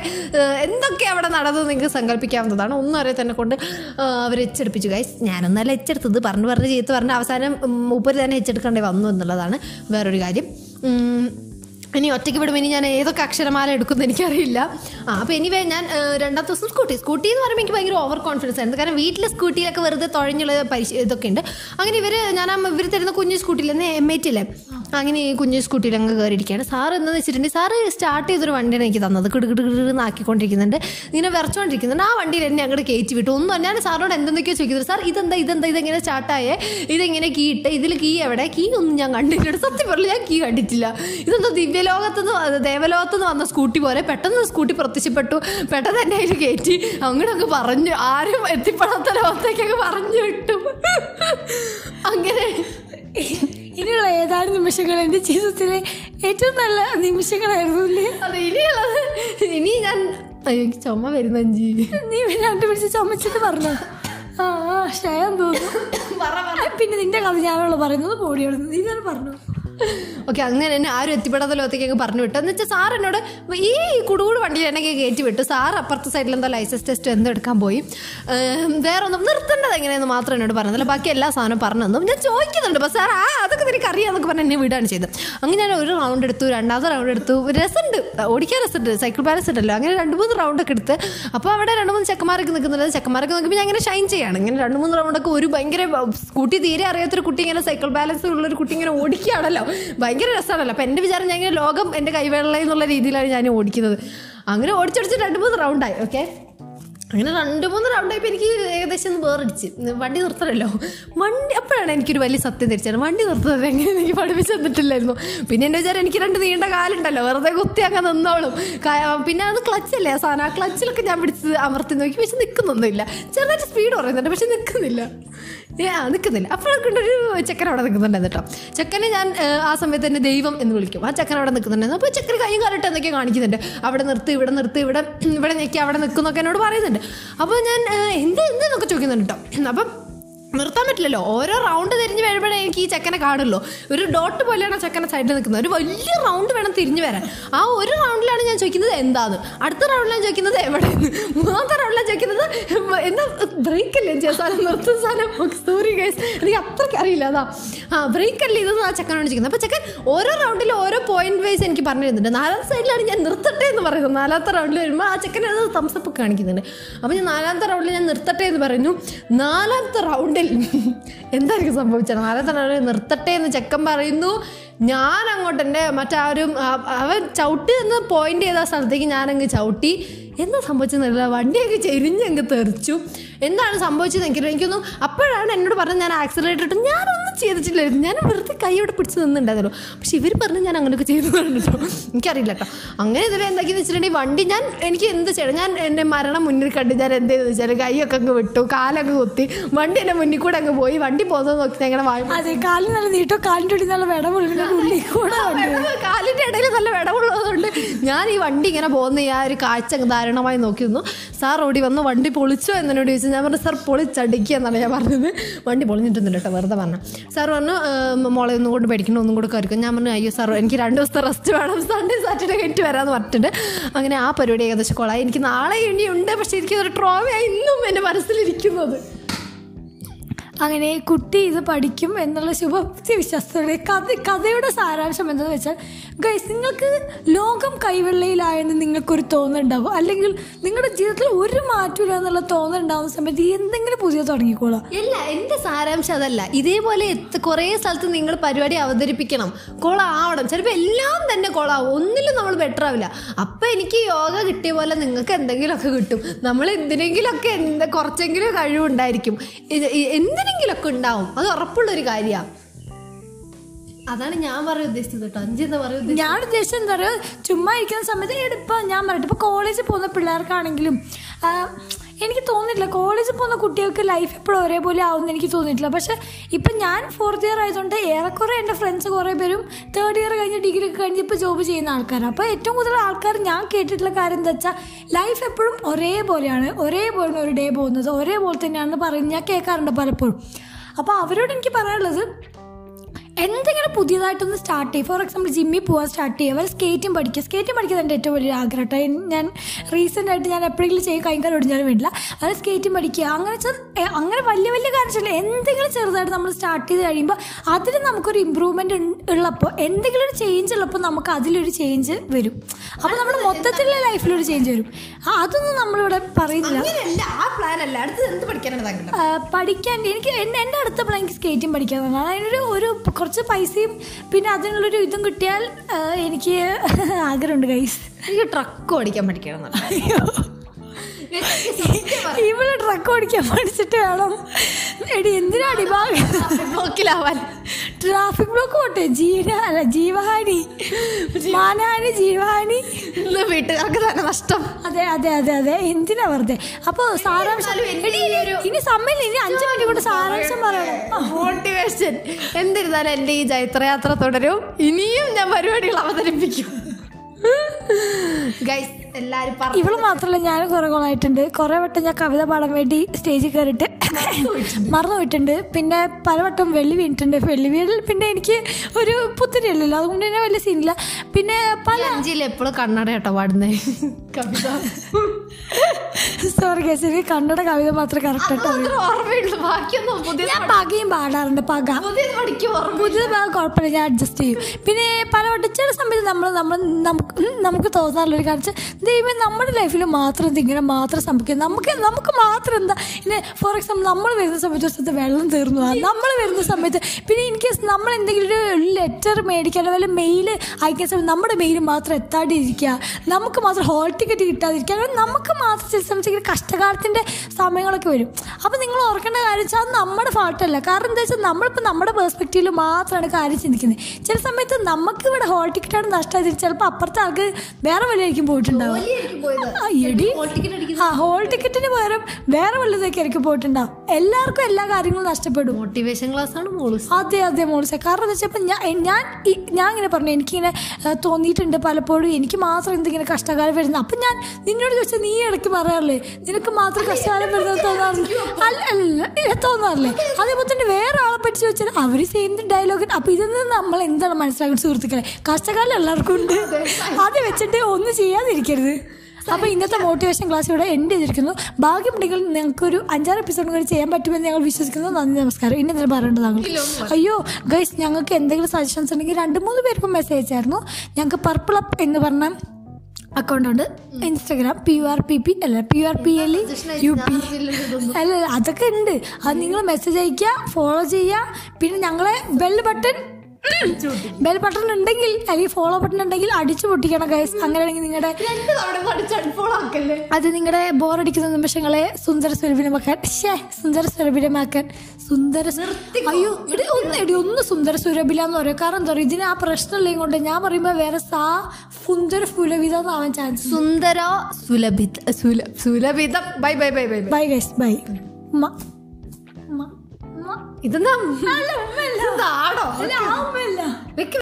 എന്തൊക്കെ അവിടെ നടന്നത് നിങ്ങൾക്ക് സങ്കല്പിക്കാവുന്നതാണ്. ഒന്നും അറിയാത്ത എന്നെ കൊണ്ട് അവർ എച്ചെടുപ്പിച്ചു. ഗൈസ് ഞാനൊന്നല്ല എച്ചെടുത്തത്. പറഞ്ഞു പറഞ്ഞ് ചെയ്ത് പറഞ്ഞ് അവസാനം ഉപരി തന്നെ എച്ചെടുക്കേണ്ടി വന്നു എന്നുള്ളതാണ് വേറൊരു കാര്യം. ഇനി ഒറ്റയ്ക്ക് വിടുമ്പോൾ ഇനി ഞാൻ ഏതൊക്കെ അക്ഷരമാല എടുക്കുന്നു എനിക്കറിയില്ല. ആ അപ്പോൾ എനിവേ ഞാൻ രണ്ടാം രണ്ടാമത്തെ ദിവസം സ്കൂട്ടി. സ്കൂട്ടി എന്ന് പറയുമ്പോൾ എനിക്ക് ഭയങ്കര ഓവർ കോൺഫിഡൻസ് ആയിരുന്നു. കാരണം വീട്ടിലെ സ്കൂട്ടിയിലൊക്കെ വെറുതെ തുഴഞ്ഞുള്ള പരിശ ഇതൊക്കെ ഉണ്ട്. അങ്ങനെ ഇവർ ഞാൻ ഇവർ തരുന്ന കുഞ്ഞു സ്കൂട്ടിയിൽ നിന്ന് എം ഐ ടിയിലെ അങ്ങനെ ഈ കുഞ്ഞു സ്കൂട്ടിയിൽ അങ്ങ് കയറിയിരിക്കുകയാണ് സാർ എന്താണെന്ന് വെച്ചിട്ടുണ്ടെങ്കിൽ സാറ് സ്റ്റാർട്ട് ചെയ്തൊരു വണ്ടിയാണ് എനിക്ക് തന്നത്. കിടു കിടു കിടു ആക്കിക്കൊണ്ടിരിക്കുന്നുണ്ട്. ഇങ്ങനെ വിറച്ചുകൊണ്ടിരിക്കുന്നുണ്ട് ആ വണ്ടിയിൽ എന്നെ അങ്ങോട്ട് കയറ്റി വിട്ടു. ഒന്നും ഞാൻ സാറിനോട് എന്തെന്തൊക്കെയോ ചോദിക്കുന്നത് സാർ ഇതെന്താ ഇതെന്താ ഇതെങ്ങനെ സ്റ്റാർട്ടായേ ഇതെങ്ങനെ കീ ഇട്ട് ഇതിൽ കീ എവിടെ? കീ ഒന്നും ഞാൻ കണ്ടിട്ടില്ല. സത്യം പറഞ്ഞില്ല ഞാൻ കീ കണ്ടിട്ടില്ല. ഇതെന്താ ദിവ്യലോകത്തുനിന്ന് വ- ദേവലോകത്തുനിന്ന് വന്ന സ്കൂട്ടി പോലെ പെട്ടെന്ന് സ്കൂട്ടി പ്രത്യക്ഷപ്പെട്ടു. പെട്ടെന്ന് എന്നെ അതിൽ കയറ്റി അങ്ങോട്ടൊക്കെ പറഞ്ഞു. ആരും എത്തിപ്പെടാത്ത ലോകത്തേക്കൊക്കെ പറഞ്ഞു വിട്ടു. അങ്ങനെ. ഇനിയുള്ള ഏതാനും നിമിഷങ്ങൾ എന്റെ ജീവിതത്തിലെ ഏറ്റവും നല്ല നിമിഷങ്ങളായിരുന്നു അല്ലേ? അത് ഇനിയുള്ളത്. ഇനി ഞാൻ അയ്യോ ചുമ വരുന്ന അഞ്ചി. നീ രണ്ടു പിടിച്ച് ചുമച്ചിട്ട് പറഞ്ഞു? ആ ക്ഷയം തോന്നുന്നു. പിന്നെ നിന്റെ കഥ ഞാനുള്ള പറയുന്നത് പോടിയോടുന്നു നീ തന്നെ പറഞ്ഞു? ഓക്കെ അങ്ങനെ തന്നെ ആരും എത്തിപ്പെടാത്ത ലോകത്തേക്ക് അങ്ങ് പറഞ്ഞു വിട്ടു. എന്ന് വെച്ചാൽ സാർ എന്നോട് ഈ കുടുകൂട് വണ്ടിയിൽ എന്നെ കയറ്റി വിട്ടു. സാർ അപ്പുറത്തെ സൈഡിൽ എന്തോ ലൈസൻസ് ടെസ്റ്റ് എന്തോ എടുക്കാൻ പോയി. വേറെ ഒന്നും നിർത്തേണ്ടത് എങ്ങനെയെന്ന് മാത്രം എന്നോട് പറഞ്ഞില്ല ബാക്കി എല്ലാ സാധനവും പറഞ്ഞു തന്നു ഞാൻ ചോദിക്കുന്നുണ്ട്. അപ്പോൾ സാർ ആ അതൊക്കെ നിനക്ക് അറിയാമെന്നൊക്കെ പറഞ്ഞ് എന്നെ വിടുകയാണ് ചെയ്തത്. അങ്ങനെ ഞാൻ ഒരു റൗണ്ട് എടുത്തു രണ്ടാമത്തെ റൗണ്ട് എടുത്തു. രസമുണ്ട് ഓടിക്കാൻ രസമുണ്ട് സൈക്കിൾ ബാലൻസ് ഉണ്ടല്ലോ. അങ്ങനെ രണ്ട് മൂന്ന് റൗണ്ടൊക്കെ എടുത്ത്. അപ്പോൾ അവിടെ രണ്ട് മൂന്ന് ചെക്കന്മാരൊക്കെ നിൽക്കുന്നുണ്ട്. ചെക്കന്മാരൊക്കെ നോക്കുമ്പോൾ ഞാൻ അങ്ങനെ ഷൈൻ ചെയ്യാണ്. ഇങ്ങനെ രണ്ട് മൂന്ന് റൗണ്ടൊക്കെ ഒരു ഭയങ്കര സ്കൂട്ടി തീരെ അറിയാത്തൊരു കുട്ടി ഇങ്ങനെ സൈക്കിൾ ബാലൻസ് ഉള്ള ഒരു കുട്ടി ഇങ്ങനെ ഓടിക്കുകയാണല്ലോ. ഭയങ്കര രസമാണല്ലോ. അപ്പം എന്റെ വിചാരം ഞാൻ ഇങ്ങനെ ലോകം എന്റെ കൈവെള്ള എന്നുള്ള രീതിയിലാണ് ഞാൻ ഓടിക്കുന്നത്. അങ്ങനെ ഓടിച്ചടിച്ച് രണ്ട് മൂന്ന് റൗണ്ടായി ഓക്കെ അങ്ങനെ രണ്ട് മൂന്ന് റൗണ്ടായപ്പോൾ എനിക്ക് ഏകദേശം ഒന്ന് വേറടിച്ച്. വണ്ടി നിർത്തണമല്ലോ വണ്ടി അപ്പോഴാണ് എനിക്കൊരു വലിയ സത്യം തിരിച്ചത് വണ്ടി നിർത്തുന്നത് എങ്ങനെ എനിക്ക് പഠിപ്പിച്ച് തന്നിട്ടില്ലായിരുന്നു. പിന്നെ എന്റെ വിചാരം എനിക്ക് രണ്ട് നീണ്ട കാലുണ്ടല്ലോ. വെറുതെ കുത്തി അങ്ങ് നിന്നോളും. പിന്നെ അത് ക്ലച്ചല്ലേ സാധനം ആ ക്ലച്ചിലൊക്കെ ഞാൻ പിടിച്ച് അമർത്തി നോക്കി. പക്ഷെ നിൽക്കുന്നൊന്നുമില്ല ചെറുതായിട്ട് സ്പീഡ് പറയുന്നുണ്ട് പക്ഷെ നിൽക്കുന്നില്ല നിൽക്കുന്നില്ല അപ്പോഴൊക്കെ ഒരു ചെക്കൻ അവിടെ നിൽക്കുന്നുണ്ടായിരുന്നു കേട്ടോ. ചെക്കനെ ഞാൻ ആ സമയത്ത് തന്നെ ദൈവം എന്ന് വിളിക്കും. ആ ചെക്കൻ അവിടെ നിൽക്കുന്നുണ്ടായിരുന്നു അപ്പോൾ ചെക്കൻ കൈയും കാലിട്ട് എന്നൊക്കെ കാണിക്കുന്നുണ്ട്. അവിടെ നിർത്തി ഇവിടെ നിർത്തി ഇവിടെ ഇവിടെ ഞെക്കി അവിടെ നിൽക്കുന്നൊക്കെ എന്നോട് പറയുന്നുണ്ട്. അപ്പോൾ ഞാൻ എന്ത് എന്ത് എന്നൊക്കെ ചോദിക്കുന്നുണ്ട് കേട്ടോ. അപ്പം നിർത്താൻ പറ്റില്ലല്ലോ. ഓരോ റൗണ്ട് തിരിഞ്ഞ് വരുമ്പോഴേ എനിക്ക് ഈ ചെക്കനെ കാണുള്ളൂ. ഒരു ഡോട്ട് പോലെയാണ് ആ ചെക്കനെ സൈഡിൽ നിൽക്കുന്നത്. ഒരു വലിയ റൗണ്ട് വേണം തിരിഞ്ഞു വരാൻ. ആ ഒരു റൗണ്ടിലാണ് ഞാൻ ചോദിക്കുന്നത് എന്താന്ന്. അടുത്ത റൗണ്ടിലാണ് ചോദിക്കുന്നത് എവിടെ മൂന്നാമത്തെ റൗണ്ടിലാണ് ചോദിക്കുന്നത് എന്താ ബ്രേക്ക് അല്ലേ ചെയ്യാൻ സാധനം? നിർത്തുന്ന സാധനം. സോറി ഗൈസ് എനിക്ക് അത്രയ്ക്ക് അറിയില്ല. അതാ. ആ ബ്രേക്ക് അല്ലേ ഇതെന്ന് ആ ചെക്കനോട് ചോദിക്കുന്നത്. അപ്പോൾ ചെക്കൻ ഓരോ റൗണ്ടിൽ ഓരോ പോയിന്റ് വൈസ് എനിക്ക് പറഞ്ഞു തരുന്നുണ്ട്. നാലാമത്തെ സൈഡിലാണ് ഞാൻ നിർത്തട്ടെ എന്ന് പറയുന്നത് നാലാമത്തെ റൗണ്ടിൽ വരുമ്പോൾ ആ ചെക്കൻ അത് തംസപ്പ് കാണിക്കുന്നുണ്ട്. അപ്പോൾ ഞാൻ നാലാമത്തെ റൗണ്ടിൽ ഞാൻ നിർത്തട്ടെ എന്ന് പറയുന്നു. നാലാമത്തെ റൗണ്ടിൽ എന്തായിരിക്കും സംഭവിച്ചത്? റൗണ്ടിൽ നിർത്തട്ടെ എന്ന് ചെക്കൻ പറയുന്നു. ഞാൻ അങ്ങോട്ട് എന്റെ മറ്റേ ആ ഒരു അവൻ ചവിട്ടി എന്ന് പോയിന്റ് ചെയ്ത സ്ഥലത്തേക്ക് ഞാനങ്ങ് ചവിട്ടി. എന്താ സംഭവിച്ചെന്നറിയില്ല വണ്ടിയൊക്കെ ചെരിഞ്ഞങ്ങ് തെറിച്ചു. എന്താണ് സംഭവിച്ചത് എനിക്കറിയില്ല. എനിക്കൊന്നും അപ്പോഴാണ് എന്നോട് പറഞ്ഞത് ഞാൻ ആക്സിലേറ്റർ ഇട്ടു ഞാനൊന്നും ചെയ്തിട്ടില്ലായിരുന്നു. ഞാൻ വെറുതെ കൈയോടെ പിടിച്ച് നിന്നുണ്ടായിരുന്നു പക്ഷെ ഇവർ പറഞ്ഞ് ഞാൻ അങ്ങനെയൊക്കെ ചെയ്തു കേട്ടോ എനിക്കറിയില്ല കേട്ടോ. അങ്ങനെ ഇതിൽ എന്താക്കിയെന്ന് വെച്ചിട്ടുണ്ടെങ്കിൽ വണ്ടി ഞാൻ എനിക്ക് എന്ത് ചെയ്യണം? ഞാൻ എന്റെ മരണം മുന്നിൽ കണ്ട് ഞാൻ എന്ത് ചെയ്തെന്ന് വെച്ചാൽ കൈയൊക്കെ അങ്ങ് വിട്ടു കാലൊക്കെ കുത്തി. വണ്ടി എന്റെ മുന്നിൽ കൂടെ അങ്ങ് പോയി. വണ്ടി പോകുന്നത് നോക്കി ഞങ്ങളുടെ വാഴ അതെ കാലിന് നല്ല നീട്ടോ കാലിന്റെ ഉള്ളിൽ നല്ല വിടവുള്ള ഉള്ളിൽ കൂടെ കാലിന്റെ ഇടയിൽ നല്ല വിടവുള്ളതുകൊണ്ട് ഞാൻ ഈ വണ്ടി ഇങ്ങനെ പോകുന്ന ആ ഒരു കാഴ്ച ദാരുണമായി നോക്കി നിന്നു സാർ ഓടി വന്ന് വണ്ടി പൊളിച്ചോ എന്നോട് ചോദിച്ചു. ഞാൻ പറഞ്ഞു സാർ പൊളിച്ചടിക്കുക എന്നാണ് ഞാൻ പറഞ്ഞത്. വണ്ടി പൊളിഞ്ഞിട്ടുണ്ട് കേട്ടോ വെറുതെ പറഞ്ഞു. സാർ പറഞ്ഞു മോളെ ഒന്നും കൊണ്ട് പഠിക്കണം ഒന്നും കൂടെ കരുക്കും ഞാൻ പറഞ്ഞു അയ്യോ സാർ എനിക്ക് രണ്ട് ദിവസത്തെ റെസ്റ്റ് വേണം. സൺഡേ സാറ്റർഡേ കഴിഞ്ഞിട്ട് വരാമെന്ന് പറഞ്ഞിട്ടുണ്ട്. അങ്ങനെ ആ പരിപാടി ഏകദേശം കൊളായി. എനിക്ക് നാളെ ഇനിയുണ്ട് പക്ഷേ എനിക്കതൊരു ട്രോമയായി ഇന്നും എന്റെ മനസ്സിലിരിക്കുന്നത്. അങ്ങനെ കുട്ടി ഇത് പഠിക്കും എന്നുള്ള ശുഭപ്തി വിശ്വാസത്തോടെ കഥ കഥയുടെ സാരാംശം എന്താണെന്ന് വെച്ചാൽ ഗൈസ് നിങ്ങൾക്ക് ലോകം കൈവെള്ളയിലായെന്ന് നിങ്ങൾക്കൊരു തോന്നുന്നുണ്ടാവും അല്ലെങ്കിൽ നിങ്ങളുടെ ജീവിതത്തിൽ ഒരു മാറ്റമില്ല എന്നുള്ള തോന്നുന്നുണ്ടാവുന്ന സമയത്ത് എന്തെങ്കിലും പുതിയ തുടങ്ങിക്കോളാം. ഇല്ല എന്റെ സാരാംശം അതല്ല. ഇതേപോലെ കുറേ സ്ഥലത്ത് നിങ്ങൾ പരിപാടി അവതരിപ്പിക്കണം. കൊളാവണം ചിലപ്പോൾ എല്ലാം തന്നെ കൊളാവും ഒന്നിലും നമ്മൾ ബെറ്റർ ആവില്ല. അപ്പം എനിക്ക് യോഗ കിട്ടിയ പോലെ നിങ്ങൾക്ക് എന്തെങ്കിലുമൊക്കെ കിട്ടും. നമ്മൾ എന്തിനെങ്കിലുമൊക്കെ എന്താ കുറച്ചെങ്കിലും കഴിവുണ്ടായിരിക്കും. ഇത് ഈ എന്തിനെങ്കിലുമൊക്കെ ഉണ്ടാവും. അത് ഉറപ്പുള്ളൊരു കാര്യമാണ് അതാണ് ഞാൻ പറയാൻ ഉദ്ദേശിച്ചത് കേട്ടോ. അഞ്ചെന്ന് പറയുന്നത് ഞാൻ ഉദ്ദേശിച്ചത് എന്താ പറയുക ചുമ്മാ ഇരിക്കുന്ന സമയത്ത് ഇപ്പൊ ഞാൻ പറയട്ടെ ഇപ്പോൾ കോളേജിൽ പോകുന്ന പിള്ളേർക്കാണെങ്കിലും എനിക്ക് തോന്നിയിട്ടില്ല. കോളേജിൽ പോകുന്ന കുട്ടികൾക്ക് ലൈഫ് എപ്പോഴും ഒരേപോലെ ആവുമെന്ന് എനിക്ക് തോന്നിയിട്ടില്ല. പക്ഷെ ഇപ്പം ഞാൻ ഫോർത്ത് ഇയർ ആയതുകൊണ്ട് ഏറെക്കുറെ എന്റെ ഫ്രണ്ട്സ് കുറേ പേരും തേർഡ് ഇയർ കഴിഞ്ഞ് ഡിഗ്രി ഒക്കെ കഴിഞ്ഞ് ഇപ്പോൾ ജോബ് ചെയ്യുന്ന ആൾക്കാരാണ്. അപ്പോൾ ഏറ്റവും കൂടുതൽ ആൾക്കാർ ഞാൻ കേട്ടിട്ടുള്ള കാര്യം എന്താ വെച്ചാൽ ലൈഫ് എപ്പോഴും ഒരേപോലെയാണ്. ഒരേപോലെ ഒരു ഡേ പോകുന്നത്. ഒരേപോലെ തന്നെയാണെന്ന് പറയുന്നത് ഞാൻ കേൾക്കാറുണ്ട് പലപ്പോഴും. അപ്പോൾ അവരോട് എനിക്ക് പറയാനുള്ളത് എന്തെങ്കിലും പുതിയതായിട്ടൊന്ന് സ്റ്റാർട്ട് ചെയ്യും. ഫോർ എക്സാമ്പിൾ ജിമ്മിൽ പോകാൻ സ്റ്റാർട്ട് ചെയ്യുക അവർ സ്കേറ്റിംഗ് പഠിക്കുക സ്കേറ്റിംഗ് പഠിക്കുന്നത് എന്റെ ഏറ്റവും വലിയ ആഗ്രഹം കേട്ടോ ഞാൻ റീസെന്റ് ആയിട്ട് ഞാൻ എപ്പോഴെങ്കിലും ചെയ്യും. കൈകാര്യം ഒടിഞ്ഞാലും വേണ്ടില്ല അത് സ്കേറ്റിംഗ് പഠിക്കുക. അങ്ങനെ അങ്ങനെ വലിയ വലിയ കാര്യമില്ല എന്തെങ്കിലും ചെറുതായിട്ട് നമ്മൾ സ്റ്റാർട്ട് ചെയ്ത് കഴിയുമ്പോൾ അതിൽ നമുക്കൊരു ഇമ്പ്രൂവ്മെന്റ് ഉള്ളപ്പോൾ എന്തെങ്കിലും ഒരു ചേഞ്ച് ഉള്ളപ്പോൾ നമുക്ക് അതിലൊരു ചേഞ്ച് വരും. അപ്പോൾ നമ്മുടെ മൊത്തത്തിലുള്ള ലൈഫിലൊരു ചേഞ്ച് വരും. അതൊന്നും നമ്മളിവിടെ പറയുന്നില്ല. പഠിക്കാൻ എനിക്ക് എന്റെ അടുത്ത പ്ലാൻ എനിക്ക് സ്കേറ്റിംഗ് പഠിക്കാൻ അതിനൊരു ഒരു കുറച്ച് പൈസയും പിന്നെ അതിനുള്ളൊരു ഇതും കിട്ടിയാൽ എനിക്ക് ആഗ്രഹമുണ്ട് ഗൈസ് എനിക്ക് ട്രക്ക് ഓടിക്കാൻ പഠിക്കണം ഇവൾ ട്രക്ക് ഓടിക്കാൻ പഠിച്ചിട്ട് വേണം. എടി എന്തിനാണ് ബ്ലോക്കിലാവാൻ ട്രാഫിക് ബ്ലോക്ക് പോട്ടെ ജീവന അല്ല ജീവഹാനി. മാനഹാനി ജീവഹാനി. വീട്ടുകാർക്ക് തന്നെ നഷ്ടം. അതെ അതെ അതെ അതെ. എന്തിനാ വെറുതെ? അപ്പൊ സാരാംശം ഇനി- സമയം ഇനി അഞ്ചു മിനിറ്റ് കൊണ്ട് സാരാംശം പറയണം. മോട്ടിവേഷൻ എന്നിരുന്നാലും എന്റെ ഈ ജൈത്രയാത്ര തുടരും. ഇനിയും ഞാൻ പരിപാടികൾ അവതരിപ്പിക്കും. ഗൈസ് എല്ലാരും ഇവൾ മാത്രല്ല ഞാൻ കുറെ കോളായിട്ടുണ്ട്. കുറെ വട്ടം ഞാൻ കവിത പാടാൻ വേണ്ടി സ്റ്റേജിൽ കയറിയിട്ട് മറന്നു പോയിട്ടുണ്ട് പിന്നെ പലവട്ടം വെള്ളി വീണിട്ടുണ്ട്. വെള്ളി വീണിൽ പിന്നെ എനിക്ക് ഒരു പുത്തിരി അല്ലല്ലോ അതുകൊണ്ട് തന്നെ വലിയ സീനില്ല പിന്നെ പല എപ്പോഴും കണ്ണട കേട്ടോ പാടുന്നേ. കവിത. സോറി കേസ് എനിക്ക് കന്നഡ കവിത മാത്രമേ കറക്റ്റ് ഓർമ്മയുള്ളൂ. ബാക്കിയൊന്നും പുതിയ ഞാൻ പകയും പാടാറുണ്ട് പക. പുതിയത് ഭാഗം കുഴപ്പമില്ല ഞാൻ അഡ്ജസ്റ്റ് ചെയ്യും. പിന്നെ പലവട്ടം ചില സമയത്ത് നമ്മൾ നമ്മൾ നമുക്ക് നമുക്ക് തോന്നാറുള്ള ഒരു കാണിച്ച് ദൈവം നമ്മുടെ ലൈഫിൽ മാത്രം ഇത് ഇങ്ങനെ മാത്രം സംഭവിക്കും. നമുക്ക് നമുക്ക് മാത്രം എന്താ പിന്നെ ഫോർ എക്സാമ്പിൾ നമ്മൾ വരുന്ന സമയത്ത് ഒരു വെള്ളം തീർന്നു. നമ്മൾ വരുന്ന സമയത്ത് പിന്നെ ഇൻ കേസ് നമ്മൾ എന്തെങ്കിലും ഒരു ലെറ്റർ മേടിക്കാൻ വല്ല മെയിൽ അയക്കാൻ സമയത്ത് നമ്മുടെ മെയിൽ മാത്രം എത്താണ്ടിരിക്കുക. നമുക്ക് മാത്രം ഹോൾ ടിക്കറ്റ് കിട്ടാതിരിക്കുക. നമുക്ക് മാത്രം ചില സമയത്ത് കഷ്ടകാലത്തിന്റെ സമയങ്ങളൊക്കെ വരും. അപ്പം നിങ്ങൾ ഓർക്കേണ്ട കാര്യം വെച്ചാൽ അത് നമ്മുടെ ഫാൾട്ടല്ല കാരണം എന്താ വെച്ചാൽ നമ്മളിപ്പോൾ നമ്മുടെ പേഴ്സ്പെക്റ്റീവിൽ മാത്രമാണ് കാര്യം ചിന്തിക്കുന്നത്. ചില സമയത്ത് നമുക്ക് ഇവിടെ ഹോൾ ടിക്കറ്റാണ് നഷ്ടമായത്. ചിലപ്പോൾ അപ്പുറത്തെ ആൾക്ക് വേറെ വഴിയായിരിക്കും പോയിട്ടുണ്ടാവും എടി. ആ ഹോൾ ടിക്കറ്റിന് പകരം വേറെ വല്ലതൊക്കെ ആയിരിക്കും പോയിട്ടുണ്ടാവും എല്ലാവർക്കും എല്ലാ കാര്യങ്ങളും നഷ്ടപ്പെടും. മോട്ടിവേഷൻ ക്ലാസ് ആണ് മോളൂസ് അതെ അതെ മോളിസെ കാരണം എന്താ വെച്ചാൽ ഞാൻ ഞാൻ ഞാൻ ഇങ്ങനെ പറഞ്ഞു. എനിക്കിങ്ങനെ തോന്നിയിട്ടുണ്ട് പലപ്പോഴും. എനിക്ക് മാത്രം എന്തെങ്കിലും കഷ്ടകാലം വരുന്നത്? അപ്പം ഞാൻ നിന്നോട് ചോദിച്ചാൽ നീ ഇടയ്ക്ക് പറയാറില്ലേ? നിനക്ക് മാത്രം കഷ്ടകാലം വരുന്നത് തോന്നാറില്ല? അല്ല തോന്നാറില്ലേ? അതേപോലെ തന്നെ വേറെ ആളെ പറ്റി ചോദിച്ചാൽ അവർ സെയിം ഡയലോഗ് അപ്പം ഇതിൽ നിന്ന് നമ്മൾ എന്താണ് മനസ്സിലാക്കുന്നത് സുഹൃത്തുക്കളെ? കഷ്ടകാലം എല്ലാവർക്കും ഉണ്ട്. അത്. വെച്ചിട്ട് ഒന്നും ചെയ്യാതിരിക്കരുത്. അപ്പൊ ഇന്നത്തെ മോട്ടിവേഷൻ ക്ലാസ് ഇവിടെ എൻഡ് ചെയ്തിരിക്കുന്നു. ഭാഗ്യമുണ്ടെങ്കിൽ ഒരു അഞ്ചാറ് എപ്പിസോഡ് കൂടി ചെയ്യാൻ പറ്റുമെന്ന് ഞങ്ങൾ വിശ്വസിക്കുന്നു. നന്ദി നമസ്കാരം. ഇനി എന്തെങ്കിലും പറയേണ്ടത് താങ്കൾ. അയ്യോ ഗൈസ് ഞങ്ങൾക്ക് എന്തെങ്കിലും സജഷൻസ് ഉണ്ടെങ്കിൽ രണ്ട് മൂന്ന് പേർക്കും മെസ്സേജ് ആയിരുന്നു ഞങ്ങൾക്ക് പർപ്പിൾ അപ്പ് എന്ന് പറഞ്ഞ അക്കൗണ്ട് ഉണ്ട്. Instagram P U R P P അല്ല P U R P L U P അല്ല അല്ല, അതൊക്കെ ഉണ്ട്. അത് നിങ്ങൾ മെസ്സേജ് അയക്കുക ഫോളോ ചെയ്യുക. പിന്നെ ഞങ്ങളെ ബെൽ ബട്ടൺ ബെൽ ബട്ടൺ ഉണ്ടെങ്കിൽ അല്ലെങ്കിൽ ഫോളോ ബട്ടൺ ഉണ്ടെങ്കിൽ അടിച്ചു പൊട്ടിക്കണം ഗൈസ് അങ്ങനെയാണെങ്കിൽ നിങ്ങളുടെ അത് നിങ്ങളുടെ ബോറടിക്കുന്ന നിമിഷങ്ങളെ സുന്ദര സ്വരൂപിതമാക്കാൻ. ഷേ സുന്ദര സ്വരൂപിതമാക്കാൻ. സുന്ദര അയ്യോ ഇവിടെ ഒന്ന് ഇടി ഒന്ന് സുന്ദര സുരഭില എന്ന് പറയും? കാരണം എന്താ പറയുക ഇതിന് ആ പ്രശ്നമില്ലെങ്കിൽ കൊണ്ട് ഞാൻ പറയുമ്പോൾ വേറെ സാ സുന്ദര സുലഭിത എന്നാവാൻ ചാൻസ് സുന്ദര സുലഭിത സുല സുലഭിതം. Bye bye bye bye bye. Guys bye അല്ല ഇതെന്താ? ആടോ? അല്ല ആ ഉമ്മല്ല വെക്ക്.